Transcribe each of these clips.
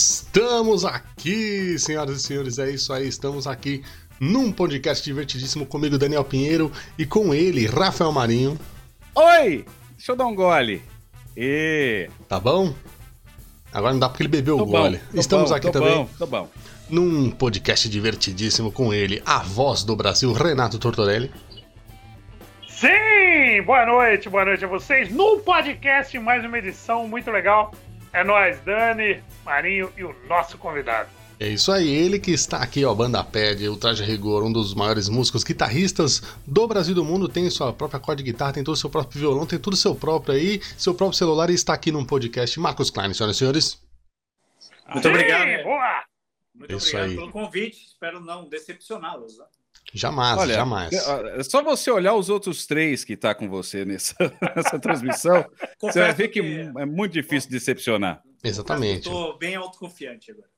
Estamos aqui, senhoras e senhores, é isso aí, estamos aqui num podcast divertidíssimo comigo, Daniel Pinheiro, e com ele, Rafael Marinho. Oi! Deixa eu dar um gole. E... Tá bom? Agora não dá porque ele bebeu Tô o bom, gole. tô Estamos bom, aqui tô também Bom, tô bom. num podcast divertidíssimo com ele, a voz do Brasil, Renato Tortorelli. Sim! Boa noite, boa noite a vocês. Num podcast, mais uma edição muito legal. É nós, Dani, Marinho e o nosso convidado. É isso aí, ele que está aqui, ó, Banda Pad, o Traje Rigor, um dos maiores músicos guitarristas do Brasil e do mundo, tem sua própria corda de guitarra, tem todo o seu próprio violão, tem tudo seu próprio aí, seu próprio celular e está aqui num podcast. Marcos Klein, senhoras e senhores. Muito Sim, obrigado. Boa! Muito Isso obrigado aí. pelo convite. Espero não decepcioná-los. Né? Jamais, Olha, jamais. é só você olhar os outros três que tá com você nessa, nessa transmissão, você vai ver que é muito difícil decepcionar. Exatamente. Estou bem autoconfiante agora.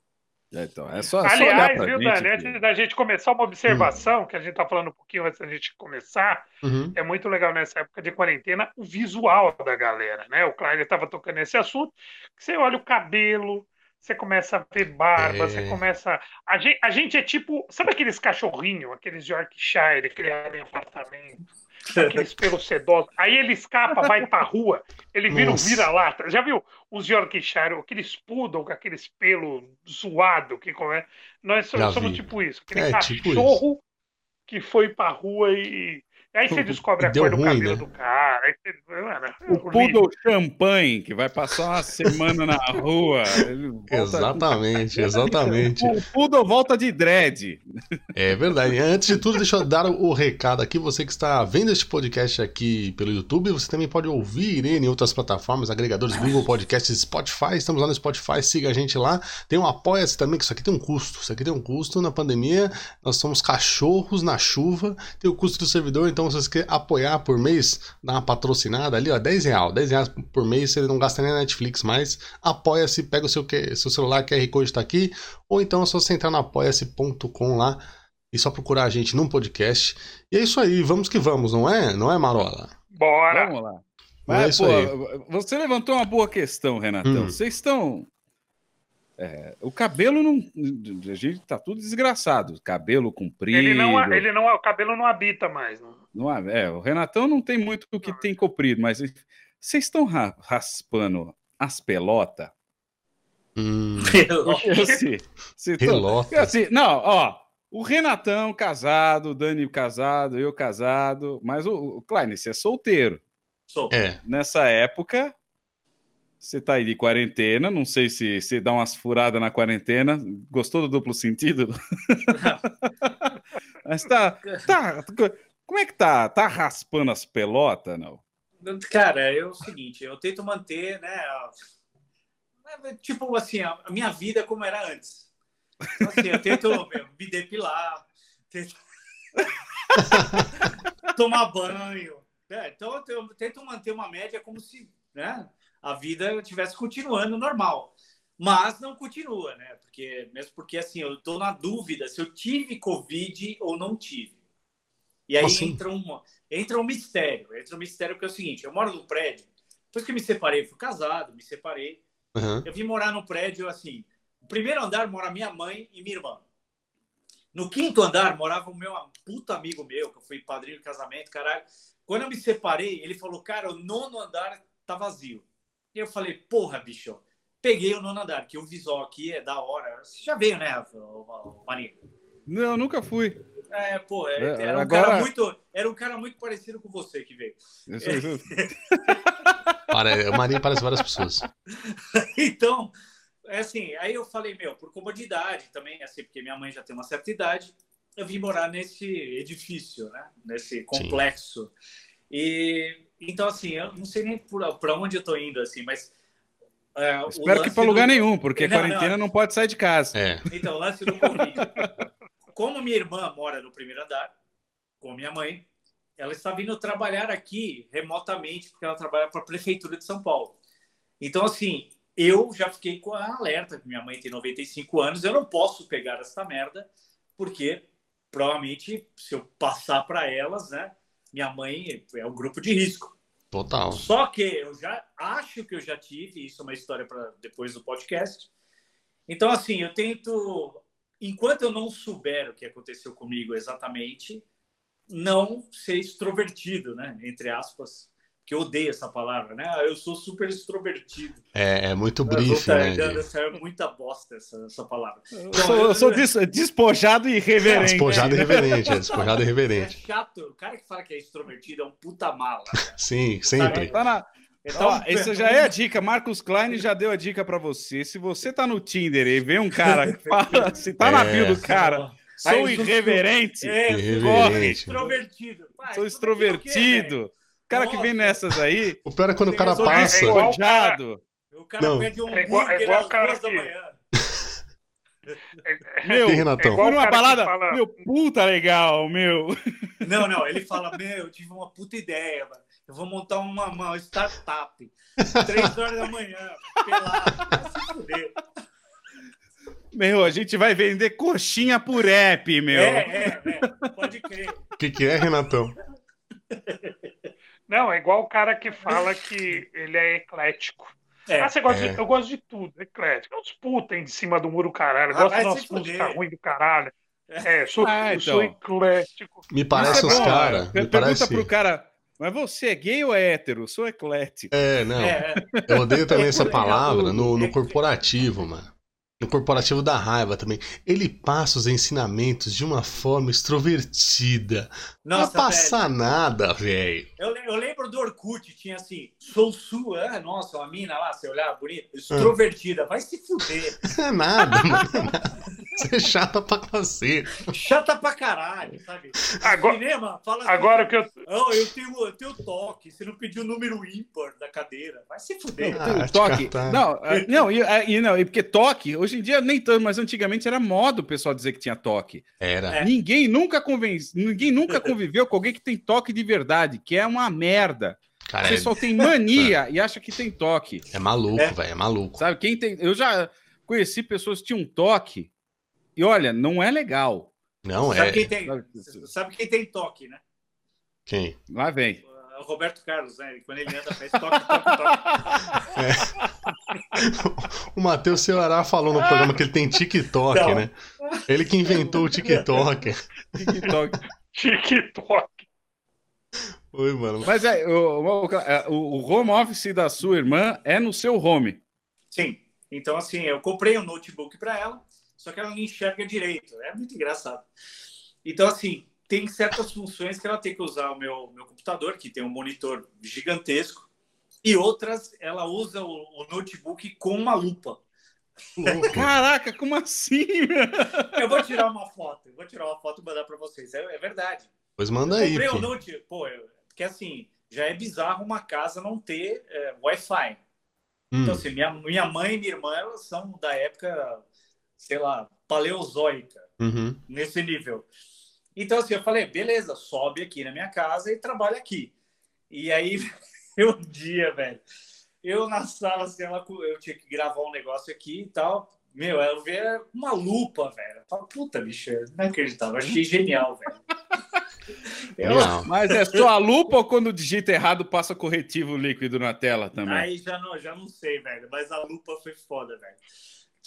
É, Então, é só, só olhar Aliás, pra viu, gente. Dani, antes da gente começar, uma observação, que a gente tá falando um pouquinho antes da gente começar, Uhum. é muito legal nessa época de quarentena o visual da galera, né? O Klein estava tocando esse assunto, que você olha o cabelo, você começa a ver barba, É. você começa. A gente, a gente é tipo. Sabe aqueles cachorrinhos, aqueles Yorkshire, criados em apartamento, aqueles pelos sedosos? Aí ele escapa, vai pra rua, ele vira um Nossa. vira-lata. Já viu os Yorkshire, aqueles poodle com aqueles pelos zoado que come... Nós somos vi. tipo isso, aquele É, tipo cachorro que foi pra rua e. Aí você descobre a cor do ruim, cabelo né? do cara. Aí você... Mano, é O horrível. Poodle Champanhe, que vai passar uma semana na rua. Exatamente, exatamente. O Poodle volta de dread. É verdade. Antes de tudo, deixa eu dar o o recado aqui. Você que está vendo este podcast aqui pelo YouTube, você também pode ouvir ele em outras plataformas, agregadores Google Podcasts, Spotify. Estamos lá no Spotify, siga a gente lá. Tem um Apoia-se também, que isso aqui tem um custo. Isso aqui tem um custo na pandemia. Nós somos cachorros na chuva. Tem o custo do servidor, então se você quer apoiar por mês, dá uma patrocinada ali, ó, 10 real. 10 reais por mês, você não gasta nem na Netflix mais. Apoia-se, pega o seu, que- seu celular, QR Code está aqui. Ou então é só você entrar no apoia-se.com lá e só procurar a gente num podcast. E é isso aí, vamos que vamos, não é? Não é, Marola? Bora! Vamos lá. Mas, é isso pô, aí. você levantou uma boa questão, Renatão. Hum. Vocês estão. é, o cabelo não. A gente tá tudo desgraçado. Cabelo comprido. Ele não, ele não, o cabelo não habita mais. Não. Não há- é, o Renatão não tem muito o que tem comprido, mas vocês estão ra- raspando as pelotas? Hum, Assim, relota. assim, não, ó, o Renatão casado, o Dani casado, eu casado, mas o, o Klein, você é solteiro. Sou. É, Nessa época, você tá aí de quarentena, não sei se você dá umas furadas na quarentena, gostou do duplo sentido? mas tá, tá, como é que tá? Tá raspando as pelotas, não? Cara, é o seguinte, eu tento manter, né? a- Tipo assim, a a minha vida como era antes. Então, assim, eu tento meu, me depilar, tento tomar banho. né? Então eu tento manter uma média como se né, a vida estivesse continuando normal. Mas não continua, né? Porque, mesmo porque assim, eu estou na dúvida se eu tive Covid ou não tive. E aí Assim? entra, um, entra um mistério. Entra um mistério que é o seguinte: eu moro num prédio. Depois que eu me separei, fui casado, me separei. aham. Eu vim morar num prédio assim. No primeiro andar mora minha mãe e minha irmã. No quinto andar morava o meu puta amigo meu, que eu fui padrinho de casamento, caralho. Quando eu me separei, ele falou, cara, o nono andar tá vazio. E eu falei, porra, bicho. Peguei o nono andar, que o visual aqui é da hora. Você já veio, né, Marinho? Não, nunca fui. É, pô, é- É, era, um agora- cara muito, era um cara muito parecido com você que veio. Eu sou- eu- Pare- O Marinho parece várias pessoas. Então, é assim, aí eu falei, meu, por comodidade também, assim, porque minha mãe já tem uma certa idade, eu vim morar nesse edifício, né? Nesse complexo. E então, assim, eu não sei nem para onde eu tô indo, assim, mas. é, Espero que para lugar do- nenhum, porque Não, quarentena não. pode sair de casa. É, Então, o lance do Covid. Como minha irmã mora no primeiro andar, com minha mãe, ela está vindo trabalhar aqui remotamente, porque ela trabalha para a Prefeitura de São Paulo. Então, assim, eu já fiquei com a alerta, que minha mãe tem 95 anos, eu não posso pegar essa merda, porque provavelmente, se eu passar para elas, né, minha mãe é um grupo de risco. total. Só que eu já acho que eu já tive, isso é uma história para depois do podcast. Então, assim, eu tento, enquanto eu não souber o que aconteceu comigo exatamente, não ser extrovertido, né? Entre aspas, que eu odeio essa palavra, né? Ah, eu sou super extrovertido. É, é muito brief, tá, né? É muita bosta essa, essa palavra. Eu sou, eu sou des, despojado e irreverente. Despojado e irreverente, é despojado e irreverente. É chato. O cara que fala que é extrovertido é um puta mala. Sim, sempre. Tá na... Então, Ó, essa já é a dica. Marcos Klein já deu a dica para você. Se você tá no Tinder e vê um cara que fala, se tá é. na bio do cara, sou irreverente, é, irreverente. extrovertido. Pai, sou extrovertido. O cara que vem nessas aí. O pior é quando o cara passa. O cara Não. pede um é igual, é igual da manhã. Meu, Renatão? Fui numa balada, fala... meu, puta legal, meu. Não, não, ele fala, meu, eu tive uma puta ideia, mano. Eu vou montar uma, uma startup. Três horas da manhã, pelado, Meu, a gente vai vender coxinha por app, meu. É, é, é. Pode crer. O que, que é, Renatão? Não, é igual o cara que fala que ele é eclético. É, ah, você gosta é. de, eu gosto de tudo, eclético. Uns puta em cima do muro caralho. Ah, gosto de umas músicas ruins do caralho. É, sou, ah, então. sou eclético. Me parece é os caras. Pergunta parece... pro cara. Mas você é gay ou é hétero? Eu sou eclético. É, não. É. Eu odeio também essa palavra no, no corporativo, mano no corporativo da raiva também. Ele passa os ensinamentos de uma forma extrovertida. Nossa, não passar velho. nada, velho. Eu, eu, lembro do Orkut, tinha assim, sou sua, ah, nossa, uma mina lá, você olhar bonita, extrovertida, vai se fuder. É nada, mano. Você é chata pra cacete. Chata pra caralho, sabe? Agora, Cinema, fala assim, agora que eu... Oh, eu, tenho, eu tenho toque, você não pediu o número ímpar da cadeira, vai se fuder. Ah, toque. Não, não, e, e, não, e porque toque, hoje em dia nem tanto, mas antigamente era moda o pessoal dizer que tinha toque. Era. É. Ninguém nunca convence, ninguém nunca conviveu com alguém que tem toque de verdade, que é uma merda. Cara, o pessoal é... tem mania e acha que tem toque. É maluco, é. velho, é maluco. Sabe, quem tem. Eu já conheci pessoas que tinham toque e olha, não é legal. Não sabe é. Quem tem, sabe quem tem toque, né? Quem? Lá vem. O Roberto Carlos, né? Quando ele anda, faz toque, toque, toque. É. O Matheus Ceará falou no programa que ele tem TikTok, não. né? Ele que inventou o TikTok. TikTok. TikTok. Oi, mano. Mas é, o, o, o home office da sua irmã é no seu home. Sim. Então, assim, eu comprei um notebook para ela, só que ela não enxerga direito. É muito engraçado. Então, assim, tem certas funções que ela tem que usar o meu, meu computador, que tem um monitor gigantesco, e outras ela usa o, o notebook com uma lupa. Caraca, como assim? eu vou tirar uma foto, eu vou tirar uma foto e mandar para vocês. É, é, verdade. Pois manda eu aí. Comprei o note, pô, eu, porque assim, já é bizarro uma casa não ter é, Wi-Fi. Hum. Então, assim, minha, minha mãe e minha irmã, elas são da época, sei lá, paleozoica, uhum. nesse nível. Então, assim, eu falei, beleza, sobe aqui na minha casa e trabalha aqui. E aí, um dia, velho, eu na sala, assim, ela, eu tinha que gravar um negócio aqui e tal. Meu, eu vi uma lupa, velho. Eu falo, puta, bicho, não acreditava. Achei genial, velho. Eu... Mas é só a lupa ou quando digita errado passa corretivo líquido na tela também? Aí já não, já não sei, velho. Mas a lupa foi foda, velho.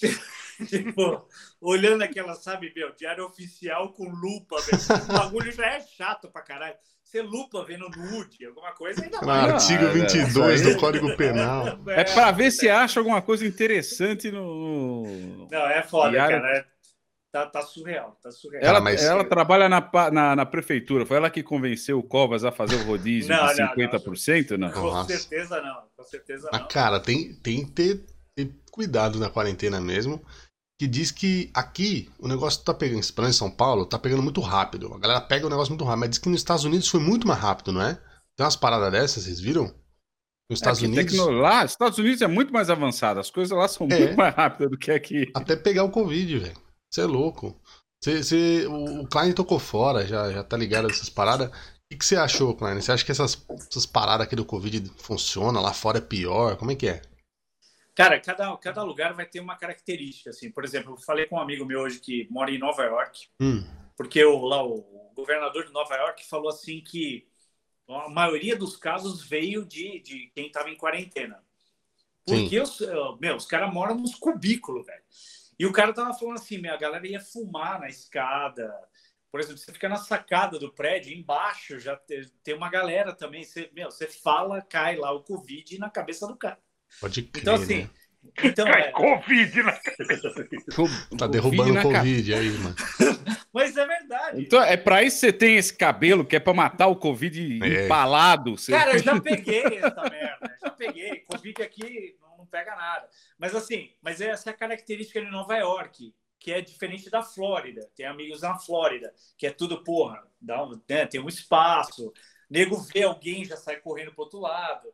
tipo, olhando aquela, sabe, meu, diário oficial com lupa, velho. O bagulho já é chato pra caralho. Você lupa vendo nude, alguma coisa ainda mais. Artigo 22 do Código Penal. É, é pra ver se acha alguma coisa interessante no. Não, é foda, diário... cara. É... Tá, tá, surreal, tá surreal. Ela, mas... ela trabalha na, na, na, prefeitura. Foi ela que convenceu o Covas a fazer o rodízio não, de 50%? Não, não. não? Com certeza não. Com certeza não. Mas, cara, tem, tem que ter ter cuidado na quarentena mesmo. Que diz que aqui o negócio tá pegando, em São Paulo, tá pegando muito rápido. A galera pega o negócio muito rápido, mas diz que nos Estados Unidos foi muito mais rápido, não é? Tem umas paradas dessas, vocês viram? Nos Estados é Unidos. Tecno... Lá, Estados Unidos é muito mais avançado, as coisas lá são é. muito mais rápidas do que aqui. Até pegar o Covid, velho. Você é louco. Cê, cê, o Klein tocou fora, já, já tá ligado essas paradas. O que, você achou, Klein? Você acha que essas, essas paradas aqui do Covid funcionam? Lá fora é pior? Como é que é? Cara, cada, cada lugar vai ter uma característica, assim. Por exemplo, eu falei com um amigo meu hoje que mora em Nova York, hum. porque o, lá o governador de Nova York falou assim que a maioria dos casos veio de, de quem estava em quarentena. Porque os, meu, os caras moram nos cubículos, velho. E o cara tava falando assim, minha galera ia fumar na escada. Por exemplo, você fica na sacada do prédio, embaixo já tem uma galera também. Você, meu, você fala, cai lá o Covid na cabeça do cara. Pode crer, Então, assim, né? então, Cai é, Covid na cabeça. Tá derrubando o Covid aí, mano. mas é verdade. Então, é pra isso que você tem esse cabelo que é pra matar o Covid É. empalado. Você... Cara, eu já peguei essa merda. Já peguei. Covid aqui não, não pega nada. Mas assim, mas essa é a característica de Nova York, que é diferente da Flórida. Tem amigos na Flórida, que é tudo, porra, dá um, né, tem um espaço. Nego vê alguém, já sai correndo pro outro lado.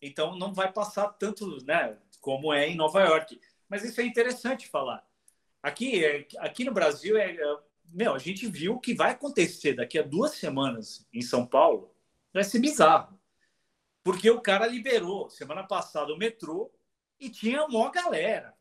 Então não vai passar tanto, né, como é em Nova York. Mas isso é interessante falar. Aqui, é- aqui no Brasil, é, é- meu, a gente viu o que vai acontecer daqui a duas semanas em São Paulo. Vai ser bizarro. Porque o cara liberou semana passada o metrô e tinha mó galera.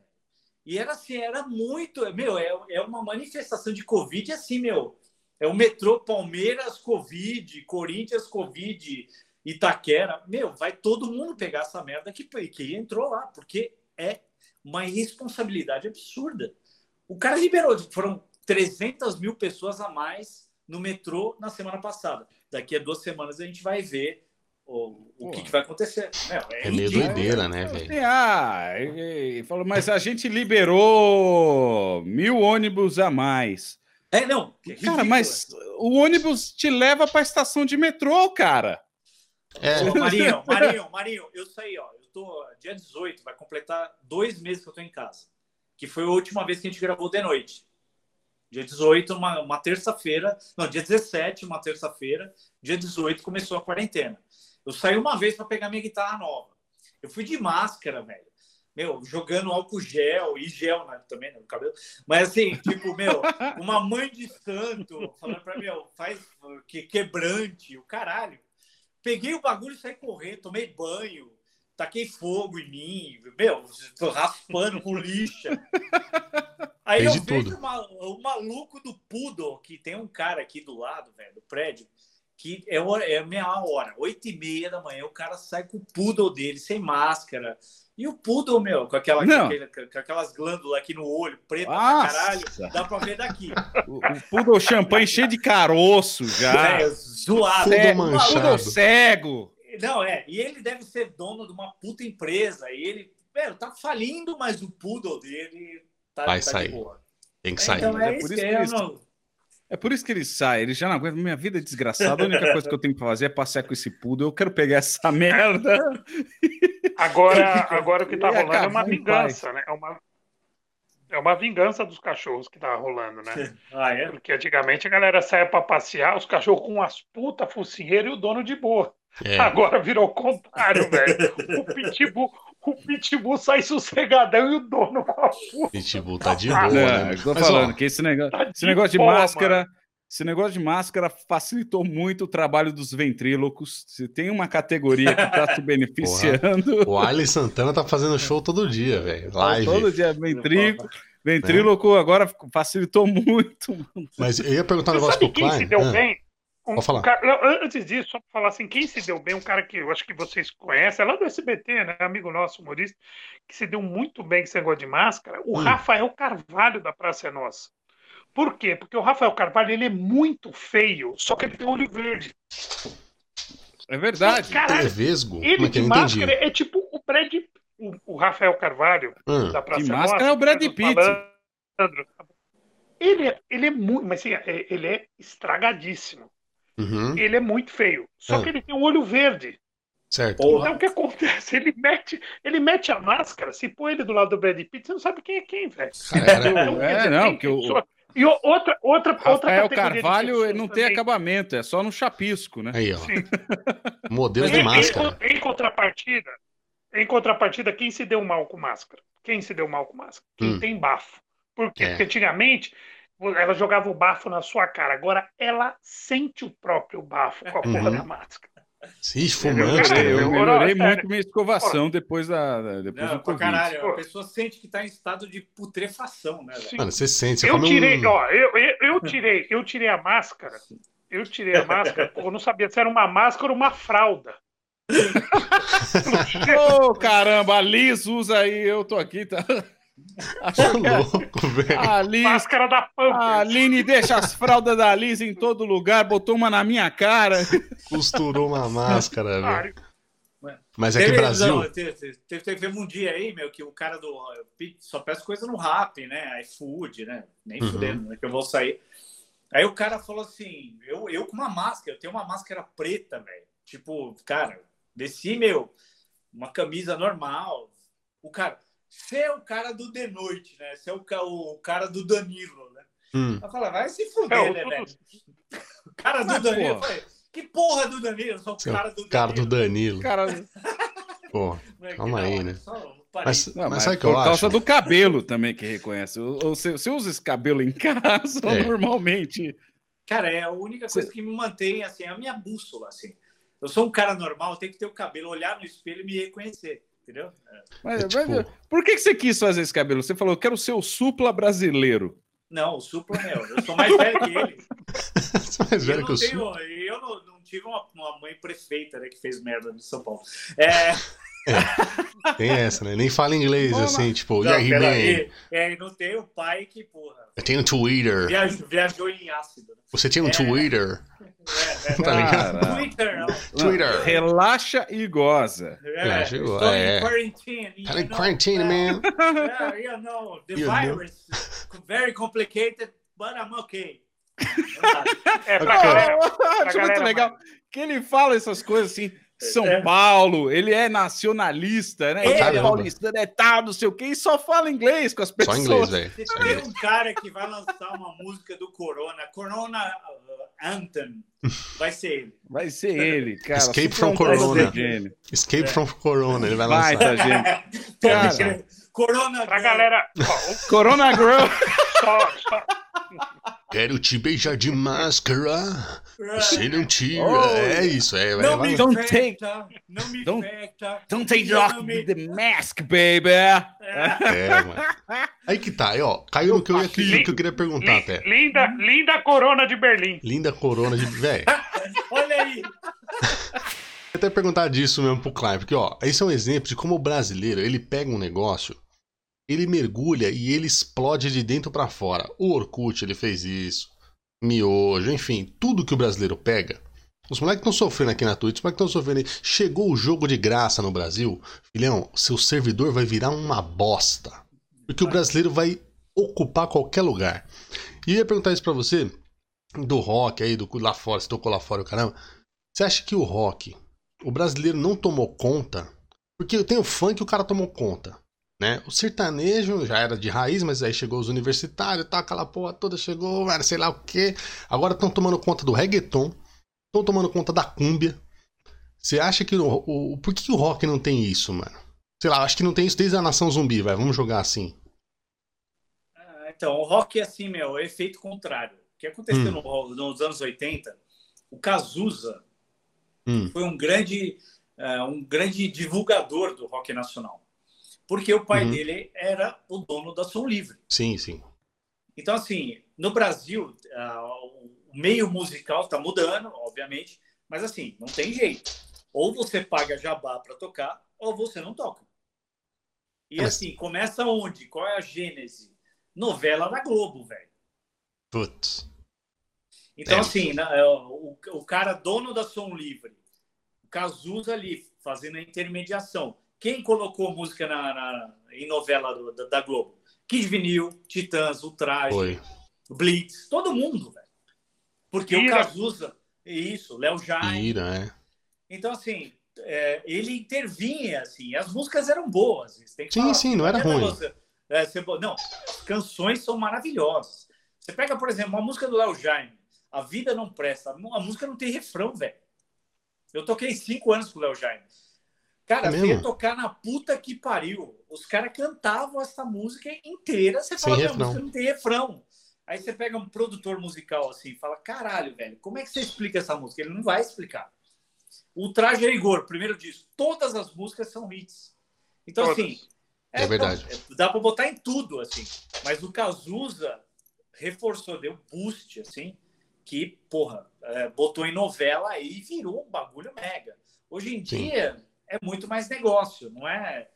E era assim, era muito. Meu, é, é uma manifestação de Covid assim, meu. É o metrô Palmeiras Covid, Corinthians Covid, Itaquera. Meu, vai todo mundo pegar essa merda que, que entrou lá, porque é uma irresponsabilidade absurda. O cara liberou, foram 300 mil pessoas a mais no metrô na semana passada. Daqui a duas semanas a gente vai ver o, o que, que vai acontecer. Meu, é É meio doideira, né, velho? Assim, ah, e- falou, mas a gente liberou mil ônibus a mais. É, não. é Cara, mas o ônibus te leva pra estação de metrô, cara. É, Ô, Marinho, Marinho, Marinho, eu saí, ó. Eu tô dia 18, vai completar dois meses que eu tô em casa. Que foi a última vez que a gente gravou de noite. Dia 18, uma, uma terça-feira. Não, dia 17, uma terça-feira. Dia 18 começou a quarentena. Eu saí uma vez para pegar minha guitarra nova. Eu fui de máscara, velho. Meu, jogando álcool gel e gel né, também no cabelo. Mas assim, tipo, meu, uma mãe de santo falando pra mim, meu, faz que quebrante, o caralho. Peguei o bagulho e saí correndo, tomei banho, taquei fogo em mim, meu, tô raspando com lixa. Aí Fez eu vejo uma- o maluco do Poodle, que tem um cara aqui do lado, velho, do prédio, que é, é meia hora, oito e meia da manhã, o cara sai com o Poodle dele, sem máscara. E o Poodle, meu, com, aquela, com, aquele- com aquelas glândulas aqui no olho, preta Nossa. pra caralho, dá pra ver daqui. O, o poodle champanhe cheio de caroço já. É, zoado. Cego, manchado. poodle cego. Não, é. E ele deve ser dono de uma puta empresa. E ele, velho, tá falindo, mas o poodle dele tá, Vai tá sair. de boa. tem que sair. Então é, é isso por isso que é, eles- não- É por isso que ele sai, ele já não aguenta. Minha vida é desgraçada. A única coisa que eu tenho que fazer é passear com esse poodle. Eu quero pegar essa merda. Agora, agora o que tá rolando é uma vingança, né? É uma, é uma vingança dos cachorros que tá rolando, né? Ah, é? Porque antigamente a galera saia pra passear, os cachorros com umas puta focinheira e o dono de boa. É, Agora virou o contrário, velho. O pitbull, o pitbull sai sossegadão e o dono com a puta. Pitbull tá de boa, Não, né? eu tô Mas, ó, falando que esse negócio, tá esse de negócio de boa, máscara. Esse negócio de máscara facilitou muito o trabalho dos ventrílocos. Se tem uma categoria que tá se beneficiando. O Arlen Santana tá fazendo show todo dia, velho. Live. Todo dia ventríloco. Ventríloco agora facilitou muito. Mas eu ia perguntar um Você negócio pro quem Klein. se deu Ah, bem? Um, Pode falar. um cara- antes disso, só para falar assim, quem se deu bem, um cara que eu acho que vocês conhecem, é lá do SBT, né? Amigo nosso, humorista, que se deu muito bem com esse negócio de máscara, o Hum. Rafael Carvalho da Praça é Nossa. Por quê? Porque o Rafael Carvalho ele é muito feio, só que ele tem olho verde. É verdade. Caralho, Ele é vesgo? Ele é de entendi? máscara é tipo o Brad o, o Rafael Carvalho Ah, da Praça De é máscara Nossa, é o Brad Pitt. Malandro. Ele é, ele é muito, mas assim, é- ele é estragadíssimo. Uhum, Ele é muito feio. Só Ah. que ele tem um olho verde. certo. Porra. Então o que acontece? Ele mete, ele mete a máscara, se põe ele do lado do Brad Pitt, você não sabe quem é quem, velho. Cara, Então, É, dizer, não, porque o- E outra, outra, outra Rafael categoria de Carvalho ele não tem também. acabamento, é só no chapisco, né? Aí, ó. Sim. Modelo Em, de em- máscara. em contrapartida, em contrapartida, quem se deu mal com máscara? Quem se deu mal com máscara? Quem Hum. tem bafo. Por quê? É. Porque antigamente ela jogava o bafo na sua cara, agora ela sente o próprio bafo com a porra Uhum. da máscara. Ih, fumante Cara, Eu eu- melhorei muito minha escovação depois da depois Não, do Covid. caralho. Pô. A pessoa sente que tá em estado de putrefação, né? Sim. Mano, você sente, você Eu tirei, um... ó, eu, eu, eu tirei, eu tirei a máscara. Eu tirei a máscara, eu não sabia se era uma máscara ou uma fralda. Ô, caramba, a Liz usa aí, eu tô aqui, tá? Achou tá louco, velho. Alice, Máscara da Pampers. A Aline deixa as fraldas da Alice em todo lugar, botou uma na minha cara. Costurou uma máscara, velho. Mas é que Brasil. Não, teve, teve, teve, um dia aí, meu, que o cara do. Só peço coisa no rap, né? iFood, né? Nem uhum. fudendo, né? Que eu vou sair. Aí o cara falou assim: eu, eu com uma máscara, eu tenho uma máscara preta, velho. Tipo, cara, desci, meu, uma camisa normal. O cara, você é o cara do de noite, né? Você é o, o cara do Danilo, né? Hum. Eu falei, vai se fuder, é, né, velho? O cara do Danilo. Eu falei, que porra do Danilo? Eu sou o cara do Danilo. Cara do Danilo. Cara... Pô, calma aí, né? Mas, não, mas, sabe que por causa acho? do cabelo também que reconhece. Você, você usa esse cabelo em casa é. normalmente? Cara, é a única coisa você... que me mantém, assim, é a minha bússola, assim. Eu sou um cara normal, tenho que ter o cabelo, olhar no espelho e me reconhecer, entendeu? É. Mas, é, tipo... mas, por que, que você quis fazer esse cabelo? Você falou, eu quero ser o supla brasileiro. Não, o supla, meu, eu sou mais velho que ele. mais velho eu que o tenho, Eu não, não tive uma, uma, mãe prefeita né, que fez merda no São Paulo. É... É, tem essa, né? Nem fala inglês, assim, tipo, não, e aí, É, não tem o pai que, porra. Eu tenho um Twitter. Viajou, viajou em ácido. Né? Você tinha um é, Twitter. É, é, tá ligado? Twitter, Twitter. Relaxa e goza. É, Relaxa e goza. É. quarantine. I'm in quarantine, man. yeah, you know, the you virus know? very complicated, but I'm okay. é, pra okay. galera, pra Acho galera, muito legal mas... que ele fala essas coisas assim. São é. Paulo, ele é nacionalista, né? Ele é paulista, é tal, não sei o quê, e só fala inglês com as pessoas. Só inglês, velho. Tem um cara que vai lançar uma música do Corona, Corona uh, Anthem. Vai ser ele. Vai ser ele, cara. Escape from Corona. Escape é. from Corona, ele vai lançar. Vai, tá, gente. cara. Corona Pra galera. Corona Girl. Só, só, Quero te beijar de máscara. Você não tira. Oh, é isso, é. Não vai, me don't take, não me don't, don't take off me... the mask, baby. É, mano. Aí que tá, aí, ó. Caiu no que eu, ia, que eu queria perguntar li, até. Linda, linda corona de Berlim. Linda corona de. Véi. Olha aí. até perguntar disso mesmo pro Clive, porque, ó, esse é um exemplo de como o brasileiro ele pega um negócio ele mergulha e ele explode de dentro para fora. O Orkut, ele fez isso. Miojo, enfim, tudo que o brasileiro pega. Os moleques estão sofrendo aqui na Twitch, os moleques estão sofrendo. Chegou o jogo de graça no Brasil, filhão, seu servidor vai virar uma bosta. Porque o brasileiro vai ocupar qualquer lugar. E eu ia perguntar isso pra você, do rock aí, do lá fora, você tocou lá fora, caramba. Você acha que o rock, o brasileiro não tomou conta? Porque tem o funk o cara tomou conta. Né? O sertanejo já era de raiz, mas aí chegou os universitários, tá, aquela porra toda chegou, era sei lá o que. Agora estão tomando conta do reggaeton, estão tomando conta da cúmbia. Você acha que o, o, por que o rock não tem isso, mano? Sei lá, acho que não tem isso desde a Nação Zumbi, vai, vamos jogar assim. Ah, então, o rock é assim, meu, é efeito contrário. O que aconteceu hum. no, nos anos 80, o Cazuza hum. foi um grande, uh, um grande divulgador do rock nacional porque o pai uhum. dele era o dono da Som Livre. Sim, sim. Então, assim, no Brasil, uh, o meio musical está mudando, obviamente, mas assim, não tem jeito. Ou você paga jabá para tocar, ou você não toca. E assim, começa onde? Qual é a gênese? Novela da Globo, velho. Putz. Então, é. assim, é, o, o cara dono da Som Livre, o Cazuza ali, fazendo a intermediação quem colocou música na, na em novela do, da, da, Globo? Kid Vinil, Titãs, Ultraje, Foi. Blitz, todo mundo, velho. Porque Ira. o Cazuza, isso, Léo Jaime. Ira, é. Então, assim, é, ele intervinha, assim, as músicas eram boas. sim, falar, sim, não era ruim. é, você, não, as canções são maravilhosas. Você pega, por exemplo, uma música do Léo Jaime, A Vida Não Presta, a música não tem refrão, velho. Eu toquei cinco anos com o Léo Jaime. Cara, é ia tocar na puta que pariu. Os caras cantavam essa música inteira. Você fala, a música não tem refrão. Aí você pega um produtor musical assim e fala: caralho, velho, como é que você explica essa música? Ele não vai explicar. O Traje a Rigor, primeiro disco, todas as músicas são hits. Então, todas. assim. É, é verdade. Então, dá para botar em tudo, assim. Mas o Cazuza reforçou, deu boost, assim, que, porra, é, botou em novela e virou um bagulho mega. Hoje em Sim. dia é muito mais negócio, não é?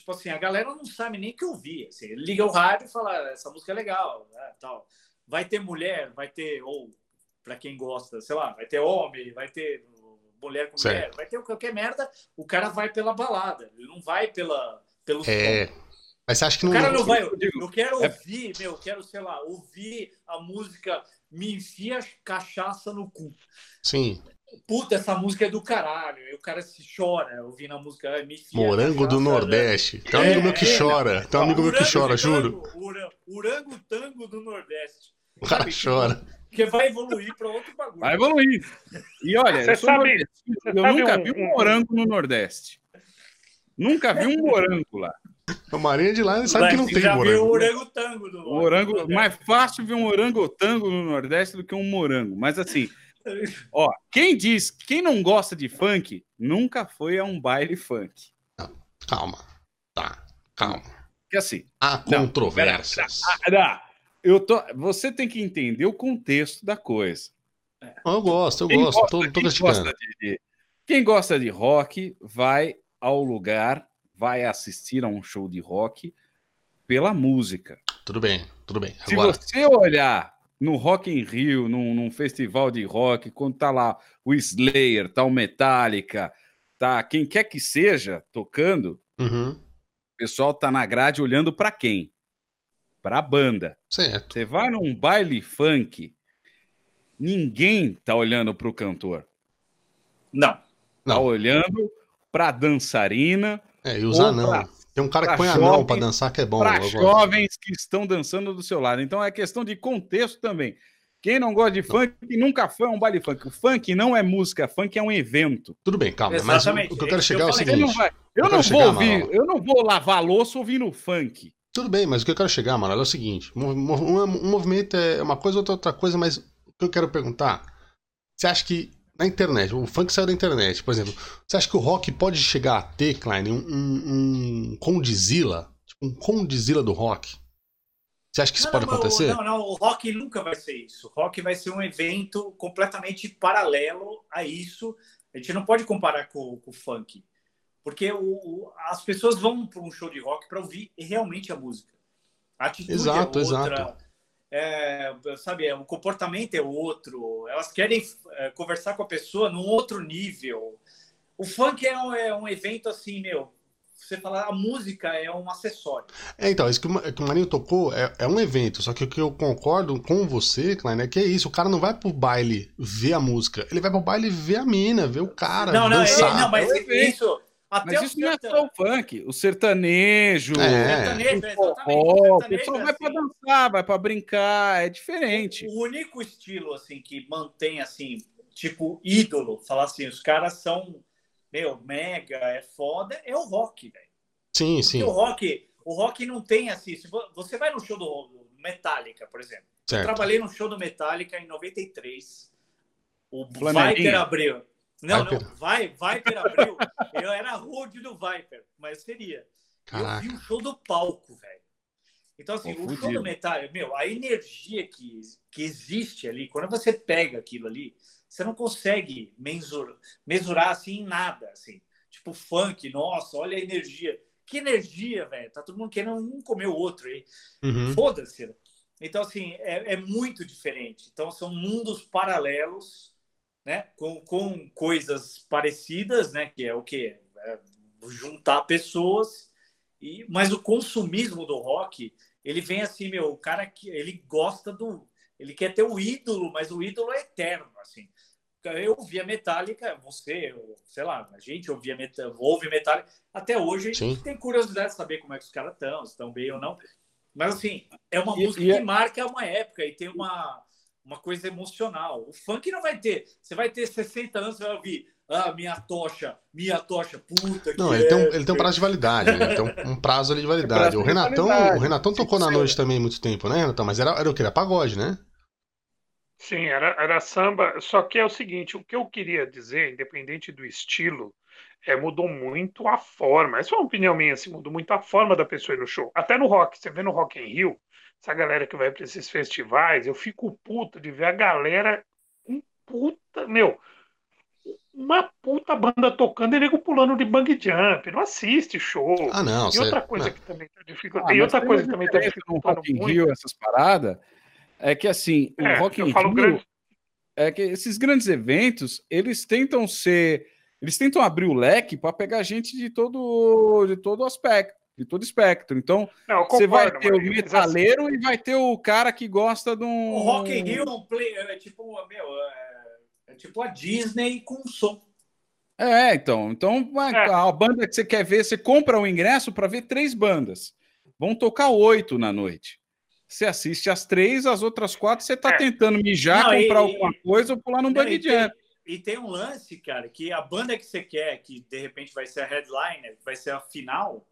tipo assim, a galera não sabe nem que ouvir. Assim, ele liga o rádio e fala, essa música é legal, né, tal. Vai ter mulher, vai ter, ou para quem gosta, sei lá, vai ter homem, vai ter mulher com certo. mulher, vai ter qualquer merda, o cara vai pela balada, ele não vai pela, pelo é. Som. Mas você acha que não. O cara não vai. Eu, eu quero é ouvir, meu, eu quero, sei lá, ouvir a música Me Enfia Cachaça no Cu. Sim. Puta, essa música é do caralho. E o cara se chora ouvindo a música. Me enfia Morango do Nordeste. Tem um amigo meu que é, chora. Tem um amigo meu que chora, juro. Urango Tango do Nordeste. O cara chora. Que vai evoluir para outro bagulho. Vai evoluir. E olha, você eu, sabe, eu nunca um, vi um morango no Nordeste. Nunca vi um morango lá. A Marinha de lá sabe Mas, que não tem já morango. Viu o orangotango do morango. Mais fácil ver um orangotango no Nordeste do que um morango. Mas assim, ó, quem diz, quem não gosta de funk, nunca foi a um baile funk. calma. Tá, calma. Que assim. Há controvérsias. Não, ah, eu tô, você tem que entender o contexto da coisa. Eu gosto, eu quem gosto. Gosta, tô, tô quem, gosta de, quem gosta de rock vai ao lugar vai assistir a um show de rock pela música. Tudo bem, tudo bem. Agora... Se você olhar no Rock in Rio, num, num, festival de rock, quando tá lá o Slayer, tá o Metallica, tá quem quer que seja tocando, uhum. o pessoal tá na grade olhando para quem? Para a banda. Certo. Você vai num baile funk, ninguém tá olhando para o cantor. Não. Tá Não. olhando para dançarina, é, e os anão. Tem um cara que põe jovens, anão para dançar que é bom. Para jovens que estão dançando do seu lado. Então é questão de contexto também. Quem não gosta de funk nunca foi a um baile funk. O funk não é música, funk é um evento. Tudo bem, calma. Exatamente. Mas o, que eu quero chegar eu é o seguinte. Não vai, eu, eu não vou ouvir, eu não vou lavar louça ouvindo funk. Tudo bem, mas o que eu quero chegar, mano, é o seguinte: um, um, um movimento é uma coisa, outra, outra coisa, mas o que eu quero perguntar: você acha que na internet, o funk saiu da internet, por exemplo. Você acha que o rock pode chegar a ter, Klein, um, um, um Condzilla? Tipo, um Condzilla do rock? Você acha que isso não, pode não, acontecer? Não, não, o rock nunca vai ser isso. O rock vai ser um evento completamente paralelo a isso. A gente não pode comparar com, com o funk. Porque o, o, as pessoas vão para um show de rock para ouvir realmente a música. A atitude exato, é outra. Exato é, sabe, o comportamento é outro, elas querem é, conversar com a pessoa num outro nível. O funk é um, é um evento assim, meu, você falar a música é um acessório. É, então, isso que o, que o Marinho tocou é, é um evento, só que o que eu concordo com você, Klein, é que é isso, o cara não vai pro baile ver a música, ele vai pro baile ver a mina, ver o cara, não, não, dançar. É, não, mas isso, até Mas isso não é só o funk, o sertanejo, é. sertanejo, o, o pessoal vai para dançar, vai para brincar, é diferente. O, o, único estilo assim que mantém assim, tipo ídolo, falar assim, os caras são meu mega, é foda, é o rock, velho. Sim, Porque sim. O rock, o rock não tem assim, se você vai no show do Metallica, por exemplo. Certo. Eu trabalhei no show do Metallica em 93. O Viper abriu. Não, Viper. não, vai, Viper abriu. Eu era rude do Viper, mas seria. Caraca. Eu vi o show do palco, velho. Então, assim, o show do metal, meu, a energia que, que existe ali, quando você pega aquilo ali, você não consegue mensurar, mesurar assim em nada, assim. Tipo, funk, nossa, olha a energia. Que energia, velho. Tá todo mundo querendo um comer o outro aí. Uhum. Foda-se. Então, assim, é, é muito diferente. Então, são mundos paralelos né, com, com coisas parecidas, né, que é o que é juntar pessoas. E, mas o consumismo do rock, ele vem assim, meu, o cara que ele gosta do, ele quer ter o ídolo, mas o ídolo é eterno, assim. Eu ouvia Metallica, você, eu, sei lá, a gente ouvia ouve Metallica, até hoje a gente Sim. tem curiosidade de saber como é que os caras estão, se estão bem ou não. Mas assim, é uma e, música e é... que marca uma época e tem uma uma coisa emocional. O funk não vai ter. Você vai ter 60 anos, você vai ouvir. Ah, minha tocha, minha tocha, puta Não, ele, é, tem um, ele tem um prazo de validade, ele tem um, prazo ali de validade. o Renatão, validade. o Renatão tocou na noite também muito tempo, né, Renatão? Mas era, era o que? Era pagode, né? Sim, era, era samba. Só que é o seguinte, o que eu queria dizer, independente do estilo, é, mudou muito a forma. Essa é uma opinião minha, assim, mudou muito a forma da pessoa ir no show. Até no rock, você vê no Rock in Rio, essa galera que vai para esses festivais, eu fico puto de ver a galera um puta, meu, uma puta banda tocando e nego pulando de bang jump. Não assiste show. Ah, não. E outra coisa não. que também tá dificultando. Ah, e outra coisa que também tá dificultando. In Rio, essas paradas, é que assim, o é, Rock in Rio. Grande... É que esses grandes eventos, eles tentam ser. Eles tentam abrir o leque para pegar gente de todo, de todo aspecto de todo espectro. Então, não, concordo, você vai ter o assim metaleiro assim... e vai ter o cara que gosta de um. O Rock in Rio é, é tipo, meu, é, é tipo a Disney com som. É, então. Então, é. a banda que você quer ver, você compra o um ingresso para ver três bandas. Vão tocar oito na noite. Você assiste as três, as outras quatro você está é. tentando mijar, não, comprar e, alguma coisa ou pular num bug jump. E tem um lance, cara, que a banda que você quer, que de repente vai ser a headliner, vai ser a final,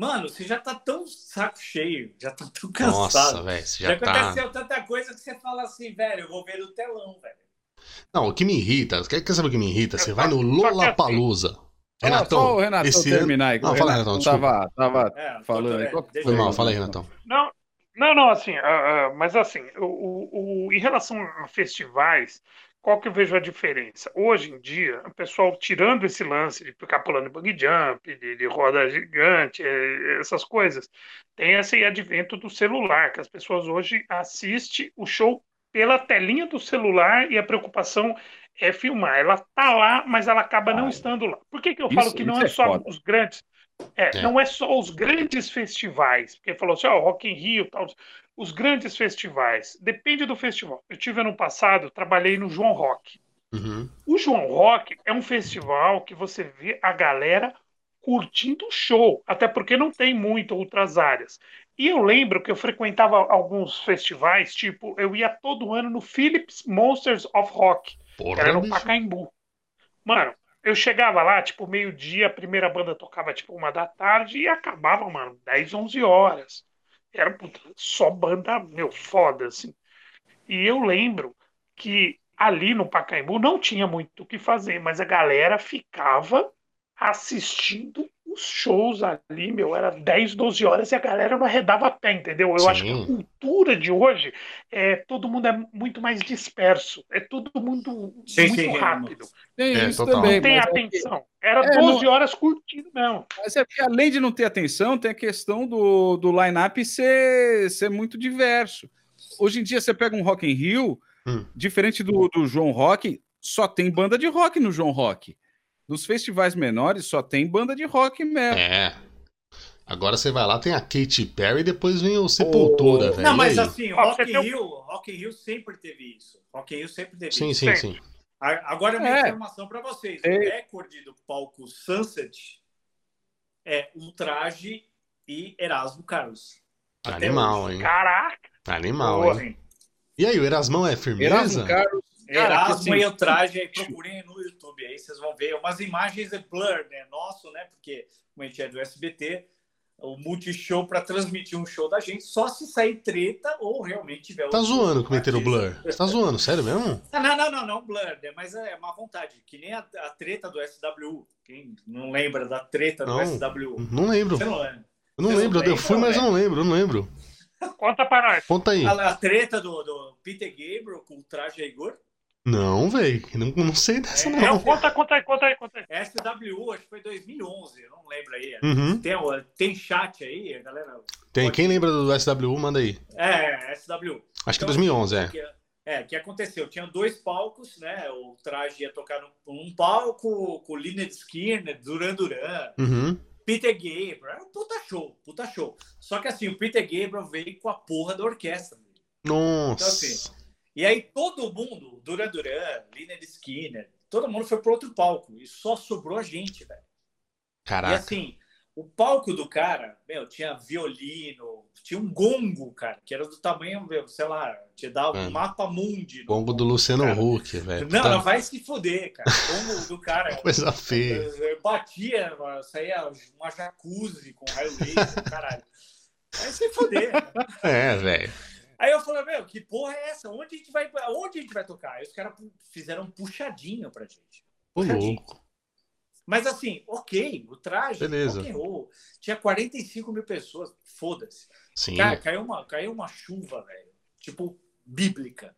Mano, você já tá tão saco cheio, já tá tão cansado. Nossa, velho, já, já tá... aconteceu tanta coisa que você fala assim, velho, eu vou ver no telão, velho. Não, o que me irrita, quer, quer saber o que me irrita? Você vai no Lollapalooza. Renatão, só o Renatão esse terminar aí. Não, fala, Renatão, desculpa. Tava, tava é, falando aí. Foi mal, fala aí, Renatão. Não, não, não, assim, uh, uh, mas assim, o, o, o, em relação a festivais, qual que eu vejo a diferença? Hoje em dia, o pessoal tirando esse lance de ficar pulando bug jump, de, de roda gigante, eh, essas coisas, tem esse advento do celular, que as pessoas hoje assistem o show pela telinha do celular e a preocupação é filmar. Ela tá lá, mas ela acaba não estando lá. Por que, que eu isso, falo que não é, é só foda. os grandes? É, é, não é só os grandes festivais, porque falou assim, ó, oh, Rock in Rio, tal os grandes festivais. Depende do festival. Eu tive ano passado, trabalhei no João Rock. Uhum. O João Rock é um festival que você vê a galera curtindo o show, até porque não tem muito outras áreas. E eu lembro que eu frequentava alguns festivais, tipo, eu ia todo ano no Philips Monsters of Rock, Porra, que era no Pacaembu. Mano, eu chegava lá, tipo, meio-dia, a primeira banda tocava, tipo, uma da tarde e acabava, mano, 10, 11 horas. Era só banda, meu, foda, assim. E eu lembro que ali no Pacaembu não tinha muito o que fazer, mas a galera ficava assistindo os shows ali, meu, era 10, 12 horas e a galera não arredava a pé, entendeu? Eu Sim. acho que a cultura de hoje é todo mundo é muito mais disperso, é todo mundo sim, muito sim, rápido. Tem é, isso também. Não tem é atenção. Era é, 12 não... horas curtindo mesmo. Mas é porque além de não ter atenção, tem a questão do, do line-up ser, ser muito diverso. Hoje em dia você pega um Rock in Rio, hum. diferente do, do João Rock, só tem banda de rock no João Rock. Nos festivais menores só tem banda de rock mesmo. É. Agora você vai lá, tem a Katy Perry e depois vem o Sepultura, oh. velho. Não, mas assim, Rock in Rio, Rock in Rio sempre teve isso. Rock in Rio sempre teve sim, isso. Sim, sim, sim. Agora a minha é. informação para vocês. É. O recorde do palco Sunset é Ultraje e Erasmo Carlos. Animal, hein? Caraca! Animal, Porra, hein? E aí, o Erasmão é firmeza? Erasmo Carlos Erasmo assim, e Ultraje, aí procurem no YouTube, aí vocês vão ver umas imagens de blur, né? Nosso, né? Porque como a gente é do SBT, o Multishow para transmitir um show da gente, só se sair treta ou realmente tiver. Tá zoando que meteram blur? Você tá zoando, sério mesmo? Ah, não, não, não, não, blur, né? mas é uma vontade. Que nem a, a, treta do SW. Quem não lembra da treta do não, SW? Não lembro. Você não lembra? Eu não lembro, eu fui, mas eu não lembro, eu não lembro. Conta para nós. Conta aí. A, a treta do, do Peter Gabriel com o traje Igor. Não, velho. Não, não sei dessa, é, não. Conta, conta aí, conta aí, conta aí. SW, acho que foi 2011, eu não lembro aí. Uhum. Tem, tem chat aí, galera? Tem. Pode... Quem lembra do SW, manda aí. É, SW. Acho então, que 2011, é. Que, é, que aconteceu? Tinha dois palcos, né? O traje ia tocar num, palco com o Lynyrd Skinner, Duran Duran. Uhum. Peter Gabriel, era um puta show, puta show. Só que assim, o Peter Gabriel veio com a porra da orquestra. Nossa. Então, assim, e aí todo mundo, Duran Duran, Liner Skinner, todo mundo foi pro outro palco e só sobrou a gente, velho. Caraca. E assim, o palco do cara, meu, tinha violino, tinha um gongo, cara, que era do tamanho, meu, sei lá, te dava um mapa mundi. Gongo do Luciano cara. Huck, velho. Não, tá... vai se foder, cara. O gongo do cara. Coisa feia. Batia, saía uma jacuzzi com raio laser, caralho. Vai se foder. É, velho. Aí eu falei, meu, que porra é essa? Onde a gente vai, onde a gente vai tocar? Aí os caras fizeram um puxadinho pra gente. Puxadinho. louco. Mas assim, ok, o traje, Beleza. roll, tinha 45 mil pessoas, foda-se. Sim. Cara, caiu uma, caiu uma chuva, velho, tipo, bíblica.